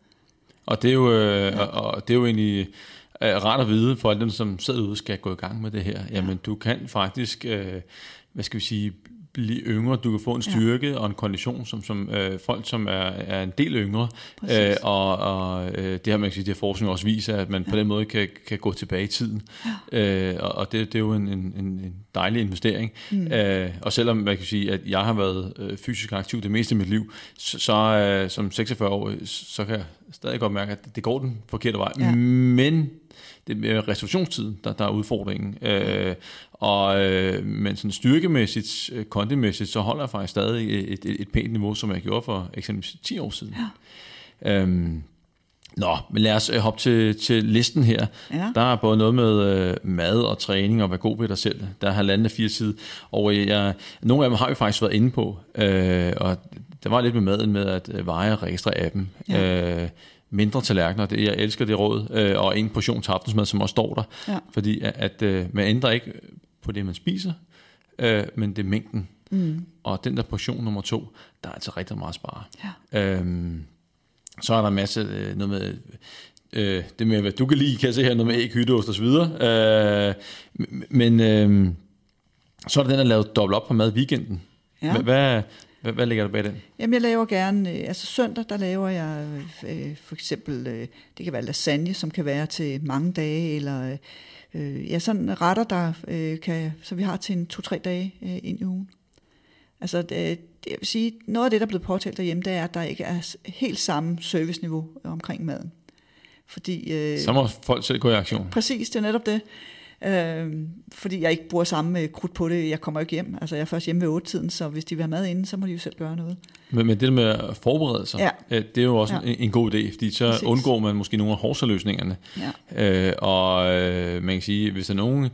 Og det er jo, øh, ja. og, og det er jo egentlig øh, rart at vide for alle dem, som sidder ude skal gå i gang med det her. Jamen, du kan faktisk, øh, hvad skal vi sige, blive yngre, du kan få en styrke ja. og en kondition, som, som øh, folk, som er, er en del yngre, øh, og, og øh, det har man kan sige, det har forskning også viser, at man ja. på den måde kan, kan gå tilbage i tiden, ja. øh, og, og det, det er jo en, en, en dejlig investering, mm. øh, og selvom man kan sige, at jeg har været øh, fysisk aktiv det meste af mit liv, så, så øh, som 46 år, så kan jeg stadig godt mærke, at det går den forkerte vej, ja. men det er restitutionstiden, der, der er udfordringen. Øh, og øh, men sådan styrkemæssigt, øh, kondimæssigt, så holder jeg faktisk stadig et, et, et pænt niveau, som jeg gjorde for eksempelvis 10 år siden. Ja. Øhm, Nå, men lad os øh, hoppe til, til listen her. Ja. Der er både noget med øh, mad og træning og være god ved dig selv. Der er halvanden af fire sider. Og jeg, nogle af dem har vi faktisk været inde på. Øh, og der var lidt med maden med at veje og registrere appen. Ja. Øh, mindre tallerkener. Det, jeg elsker det råd. Øh, og en portion til aftensmad, som også står der. Ja. Fordi at, at øh, man ændrer ikke på det, man spiser, øh, men det er mængden. Mm. Og den der portion nummer to, der er altså rigtig meget at spare. Ja. Øhm, så er der en masse, øh, noget med, øh, det med, hvad du kan lide, kan jeg se her, noget med æg, hytteost og så videre. Øh, men øh, så er der den, der lavet dobbelt op på mad weekenden. Ja. Hvad, hvad, hvad ligger der bag den? Jamen, jeg laver gerne, øh, altså søndag, der laver jeg øh, for eksempel, øh, det kan være lasagne, som kan være til mange dage, eller øh, ja, sådan retter, der øh, kan, så vi har til en to-tre dage øh, ind i ugen. Altså, det, det, jeg vil sige, noget af det, der er blevet påtalt derhjemme, det er, at der ikke er helt samme serviceniveau omkring maden. Fordi, øh, så må folk selv gå i aktion. Præcis, det er netop det. Øh, fordi jeg ikke bruger samme krudt på det. Jeg kommer ikke hjem. Altså, jeg er først hjemme ved 8-tiden, så hvis de vil have mad inden, så må de jo selv gøre noget. Men, men det med at forberede sig, ja. Øh, det er jo også ja. en, en god idé, fordi så Præcis. undgår man måske nogle af hårdsaløsningerne. Ja. Øh, og øh, man kan sige, hvis der er nogen,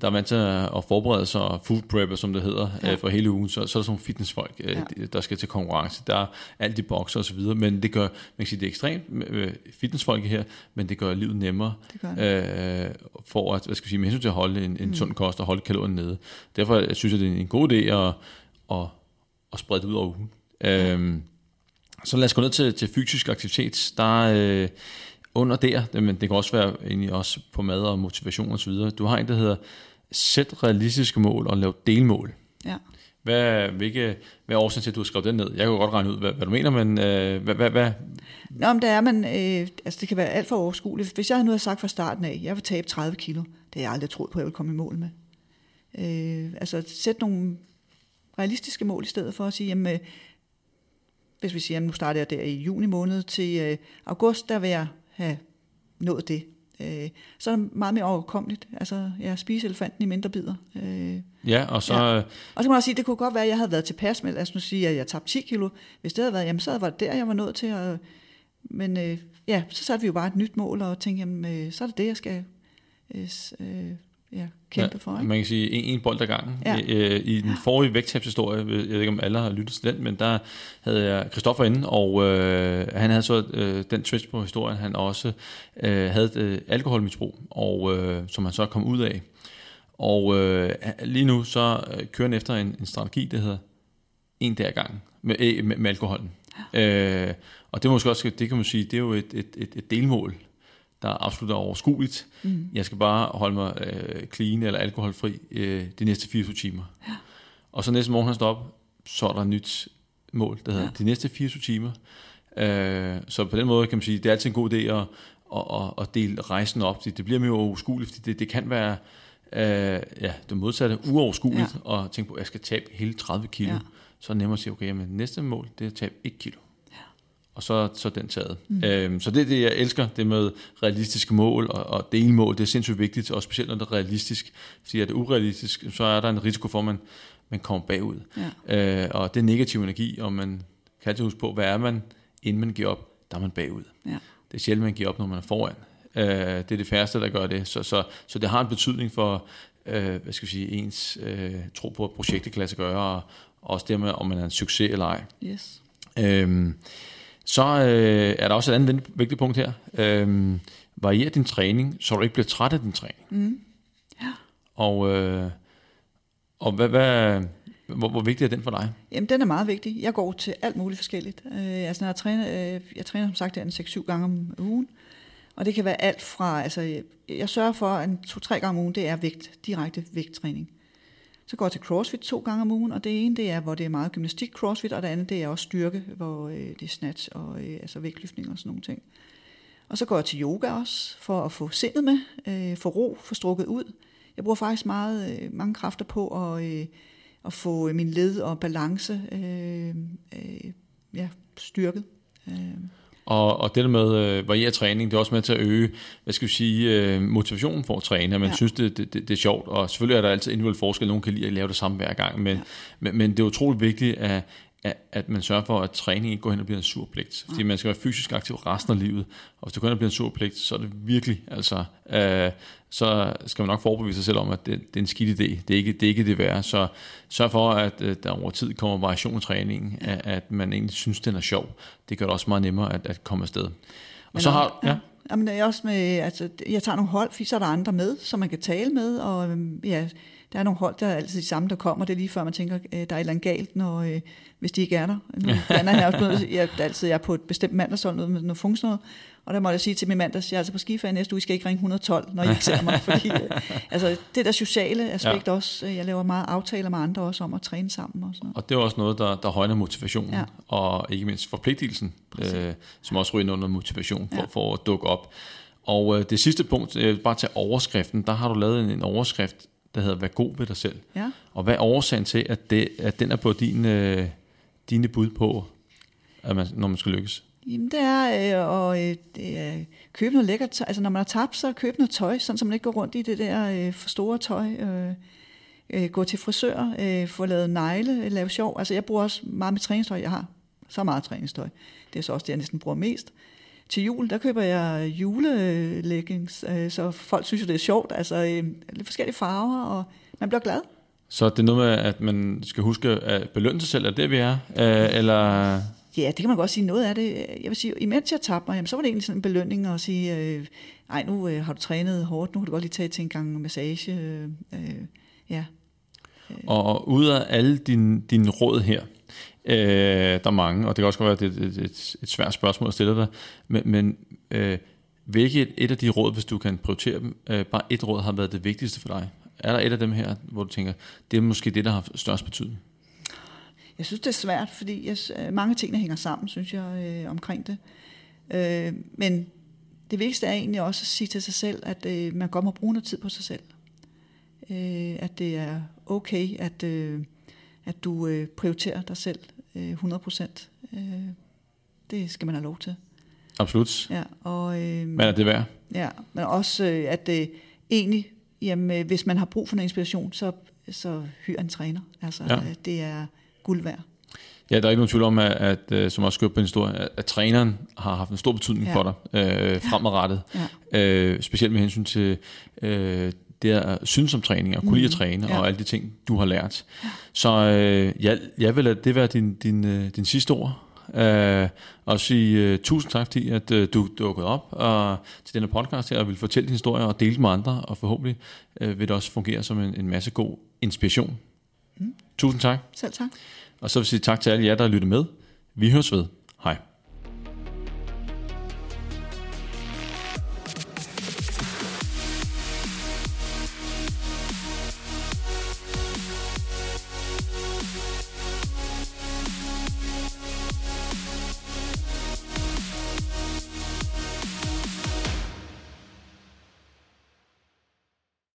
der er vant til at forberede sig, food prepper, som det hedder, ja. øh, for hele ugen, så, så er der sådan nogle fitnessfolk, øh, ja. der skal til konkurrence. Der er alt i bokser og så videre, men det gør, man kan sige, det er ekstremt øh, fitnessfolk her, men det gør livet nemmere, det gør. Øh, for at, hvad skal vi sige, med hensyn til at holde en, en mm. sund kost og holde kalorien nede. Derfor jeg synes jeg, det er en god idé at, at og sprede det ud over ugen. Øhm, så lad os gå ned til, til fysisk aktivitet. Der øh, under der, men det kan også være egentlig også på mad og motivation osv. Du har en, der hedder sæt realistiske mål og lav delmål. Ja. Hvad, hvilke, hvad er årsagen til, at du har skrevet den ned? Jeg kan godt regne ud, hvad, hvad du mener, men øh, hvad, hvad, hvad? Nå, men det er man, øh, altså det kan være alt for overskueligt. Hvis jeg nu havde sagt fra starten af, at jeg vil tabe 30 kilo, det har jeg aldrig troet på, at jeg vil komme i mål med. Øh, altså sæt nogle realistiske mål i stedet for at sige, jamen, øh, hvis vi siger, at nu starter jeg der i juni måned til øh, august, der vil jeg have nået det. Øh, så er det meget mere overkommeligt. Altså, jeg spiser elefanten i mindre bidder. Øh, Ja, og så... Ja. Ja. og så kan man også sige, det kunne godt være, at jeg havde været tilpas med, lad os nu sige, at jeg tabte 10 kilo. Hvis det havde været, jamen så var det der, jeg var nået til at... Men øh, ja, så satte vi jo bare et nyt mål og tænkte, jamen øh, så er det det, jeg skal øh, øh, ja, kæmpe ja, for. Ikke? Man kan sige en, en bold ad gangen. Ja. Øh, I den forrige vægttabshistorie, jeg ved ikke om alle har lyttet til den, men der havde jeg Christoffer inde, og øh, han havde så øh, den twist på historien, han også øh, havde øh, alkoholmisbrug, og øh, som han så kom ud af. Og øh, lige nu så øh, kører han efter en, en strategi, der hedder en dag ad gangen med, øh, med, med alkoholen. Øh, og det, måske også, det kan man sige, det er jo et, et, et, et delmål, der absolut er overskueligt. Mm. Jeg skal bare holde mig øh, clean eller alkoholfri øh, de næste 24 timer. Ja. Og så næste morgen, han står op, så er der et nyt mål, der hedder ja. de næste 24 timer. Øh, så på den måde kan man sige, det er altid en god idé at, at, at, at dele rejsen op. Det, det bliver mere overskueligt, fordi det, det kan være øh, ja, det modsatte uoverskueligt ja. og tænke på, at jeg skal tabe hele 30 kilo. Ja. Så er det nemmere at sige, okay, men næste mål, det er at tabe 1 kilo og så, så den taget. Mm. Øhm, så det er det, jeg elsker, det med realistiske mål og, og delmål. Det er sindssygt vigtigt, og specielt når det er realistisk. Fordi er det urealistisk, så er der en risiko for, at man, man kommer bagud. Ja. Øh, og det er negativ energi, og man kan altid huske på, hvad er man, inden man giver op, der er man bagud. Ja. Det er sjældent, man giver op, når man er foran. Øh, det er det færreste, der gør det. Så, så, så det har en betydning for, øh, hvad skal vi sige, ens øh, tro på, at projektet kan lade sig gøre, og også det med, om man er en succes eller ej. Yes. Øhm, så øh, er der også et andet vigt- vigtigt punkt her. Øhm, varier din træning, så du ikke bliver træt af din træning. Mm. Og, øh, og hvad, hvad, hvor, hvor vigtig er den for dig? Jamen, den er meget vigtig. Jeg går til alt muligt forskelligt. Øh, altså, når jeg træner, øh, jeg træner som sagt en 6-7 gange om ugen, og det kan være alt fra, altså, jeg, jeg sørger for, at 2-3 gange om ugen, det er vægt, direkte vægttræning. Så går jeg til CrossFit to gange om ugen, og det ene, det er, hvor det er meget gymnastik CrossFit, og det andet, det er også styrke, hvor øh, det er snatch og øh, altså vægtløftning og sådan nogle ting. Og så går jeg til yoga også, for at få sindet med, øh, få ro, få strukket ud. Jeg bruger faktisk meget, øh, mange kræfter på at, øh, at få min led og balance øh, øh, ja, styrket. Øh, og, og det der med øh, variere træning, det er også med til at øge, hvad skal vi sige, øh, motivationen for at træne, at man Ja. synes, det, det, det, det er sjovt, og selvfølgelig er der altid individuel forskel, nogen kan lide at lave det samme hver gang, men, ja. men, men det er utroligt vigtigt, at, at, man sørger for, at træning ikke går hen og bliver en sur pligt, fordi man skal være fysisk aktiv resten af livet, og hvis det går hen og bliver en sur pligt, så er det virkelig, altså, øh, så skal man nok forbevise sig selv om, at det, det er en skidt idé, det er ikke det, er ikke det værd, så sørg for, at øh, der over tid kommer variation i træningen, ja. at, at man egentlig synes, den er sjov, det gør det også meget nemmere at, at komme afsted. Og Men så har, ja, Jamen, er også med, altså, jeg tager nogle hold, fordi så er der andre med, som man kan tale med, og øhm, ja, der er nogle hold, der er altid de samme, der kommer. Det er lige før, man tænker, øh, der er et eller andet galt, når, øh, hvis de ikke er der. Nu blander jeg også noget, jeg, altid, jeg er på et bestemt mandagshold noget med noget funktion, og der må jeg sige til min mandags, jeg er altså på skiferie næste uge, I skal ikke ringe 112, når I ikke ser mig, fordi øh, altså, det der sociale aspekt ja. også, øh, jeg laver meget aftaler med andre også om at træne sammen og sådan noget. Og det er også noget, der, der højner motivationen, Ja. og ikke mindst forpligtelsen, øh, som også ryger ind under motivation for, Ja. for at dukke op. Og øh, det sidste punkt, vil bare tage overskriften, der har du lavet en, en overskrift, der hedder Vær god ved dig selv. Ja. Og hvad er årsagen til, at, det, at den er på din, øh, dine bud på, at man, når man skal lykkes? Jamen, det er øh, at øh, købe noget lækkert tøj. Altså, når man har tabt, så købe noget tøj, sådan så man ikke går rundt i det der øh, for store tøj. Øh, øh, gå til frisør, øh, få lavet negle, øh, lave sjov. Altså, jeg bruger også meget med træningstøj. Jeg har så meget træningstøj. Det er så også det, jeg næsten bruger mest. Til jul, der køber jeg juleleggings, øh, så folk synes jo, det er sjovt. Altså, øh, lidt forskellige farver, og man bliver glad. Så det er noget med, at man skal huske at belønne sig selv, er det, vi er? Øh, eller Ja, det kan man godt sige. Noget af det, jeg vil sige, imens jeg tabte mig, jamen, så var det egentlig sådan en belønning at sige, øh, ej, nu øh, har du trænet hårdt, nu kan du godt lige tage til en gang massage. Øh, øh, ja, Og ud af alle dine din råd her, Øh, der er mange, og det kan også godt være, at det er et, et, et svært spørgsmål at stille dig. Men, men øh, hvilket et af de råd, hvis du kan prioritere dem, øh, bare et råd har været det vigtigste for dig? Er der et af dem her, hvor du tænker, det er måske det, der har størst betydning? Jeg synes, det er svært, fordi jeg, øh, mange ting hænger sammen, synes jeg, øh, omkring det. Øh, men det vigtigste er egentlig også at sige til sig selv, at øh, man godt må bruge noget tid på sig selv. Øh, at det er okay, at, øh, at du øh, prioriterer dig selv øh, 100 procent. Øh, det skal man have lov til. Absolut. Ja, og, øh, Men er det værd? Ja, men også øh, at øh, egentlig, jamen, hvis man har brug for noget inspiration, så, så hyr en træner. Altså, Ja. ja. det er guld værd. Ja, der er ikke nogen tvivl om, at, at øh, som også skrev på en historie, at, at træneren har haft en stor betydning. Ja. for dig øh, fremadrettet. Ja. Øh, specielt med hensyn til øh, det at synes om træning og kunne lide at træne Mm. ja. og alle de ting, du har lært. Så øh, jeg, jeg vil lade det være din, din, øh, din sidste ord. Øh, og sige øh, tusind tak, fordi at øh, du dukkede op og, til denne podcast her og vil fortælle din historie og dele med andre, og forhåbentlig øh, vil det også fungere som en, en masse god inspiration. Mm. Tusind tak. Selv tak. Og så vil jeg sige tak til alle jer, der har lyttet med. Vi høres ved.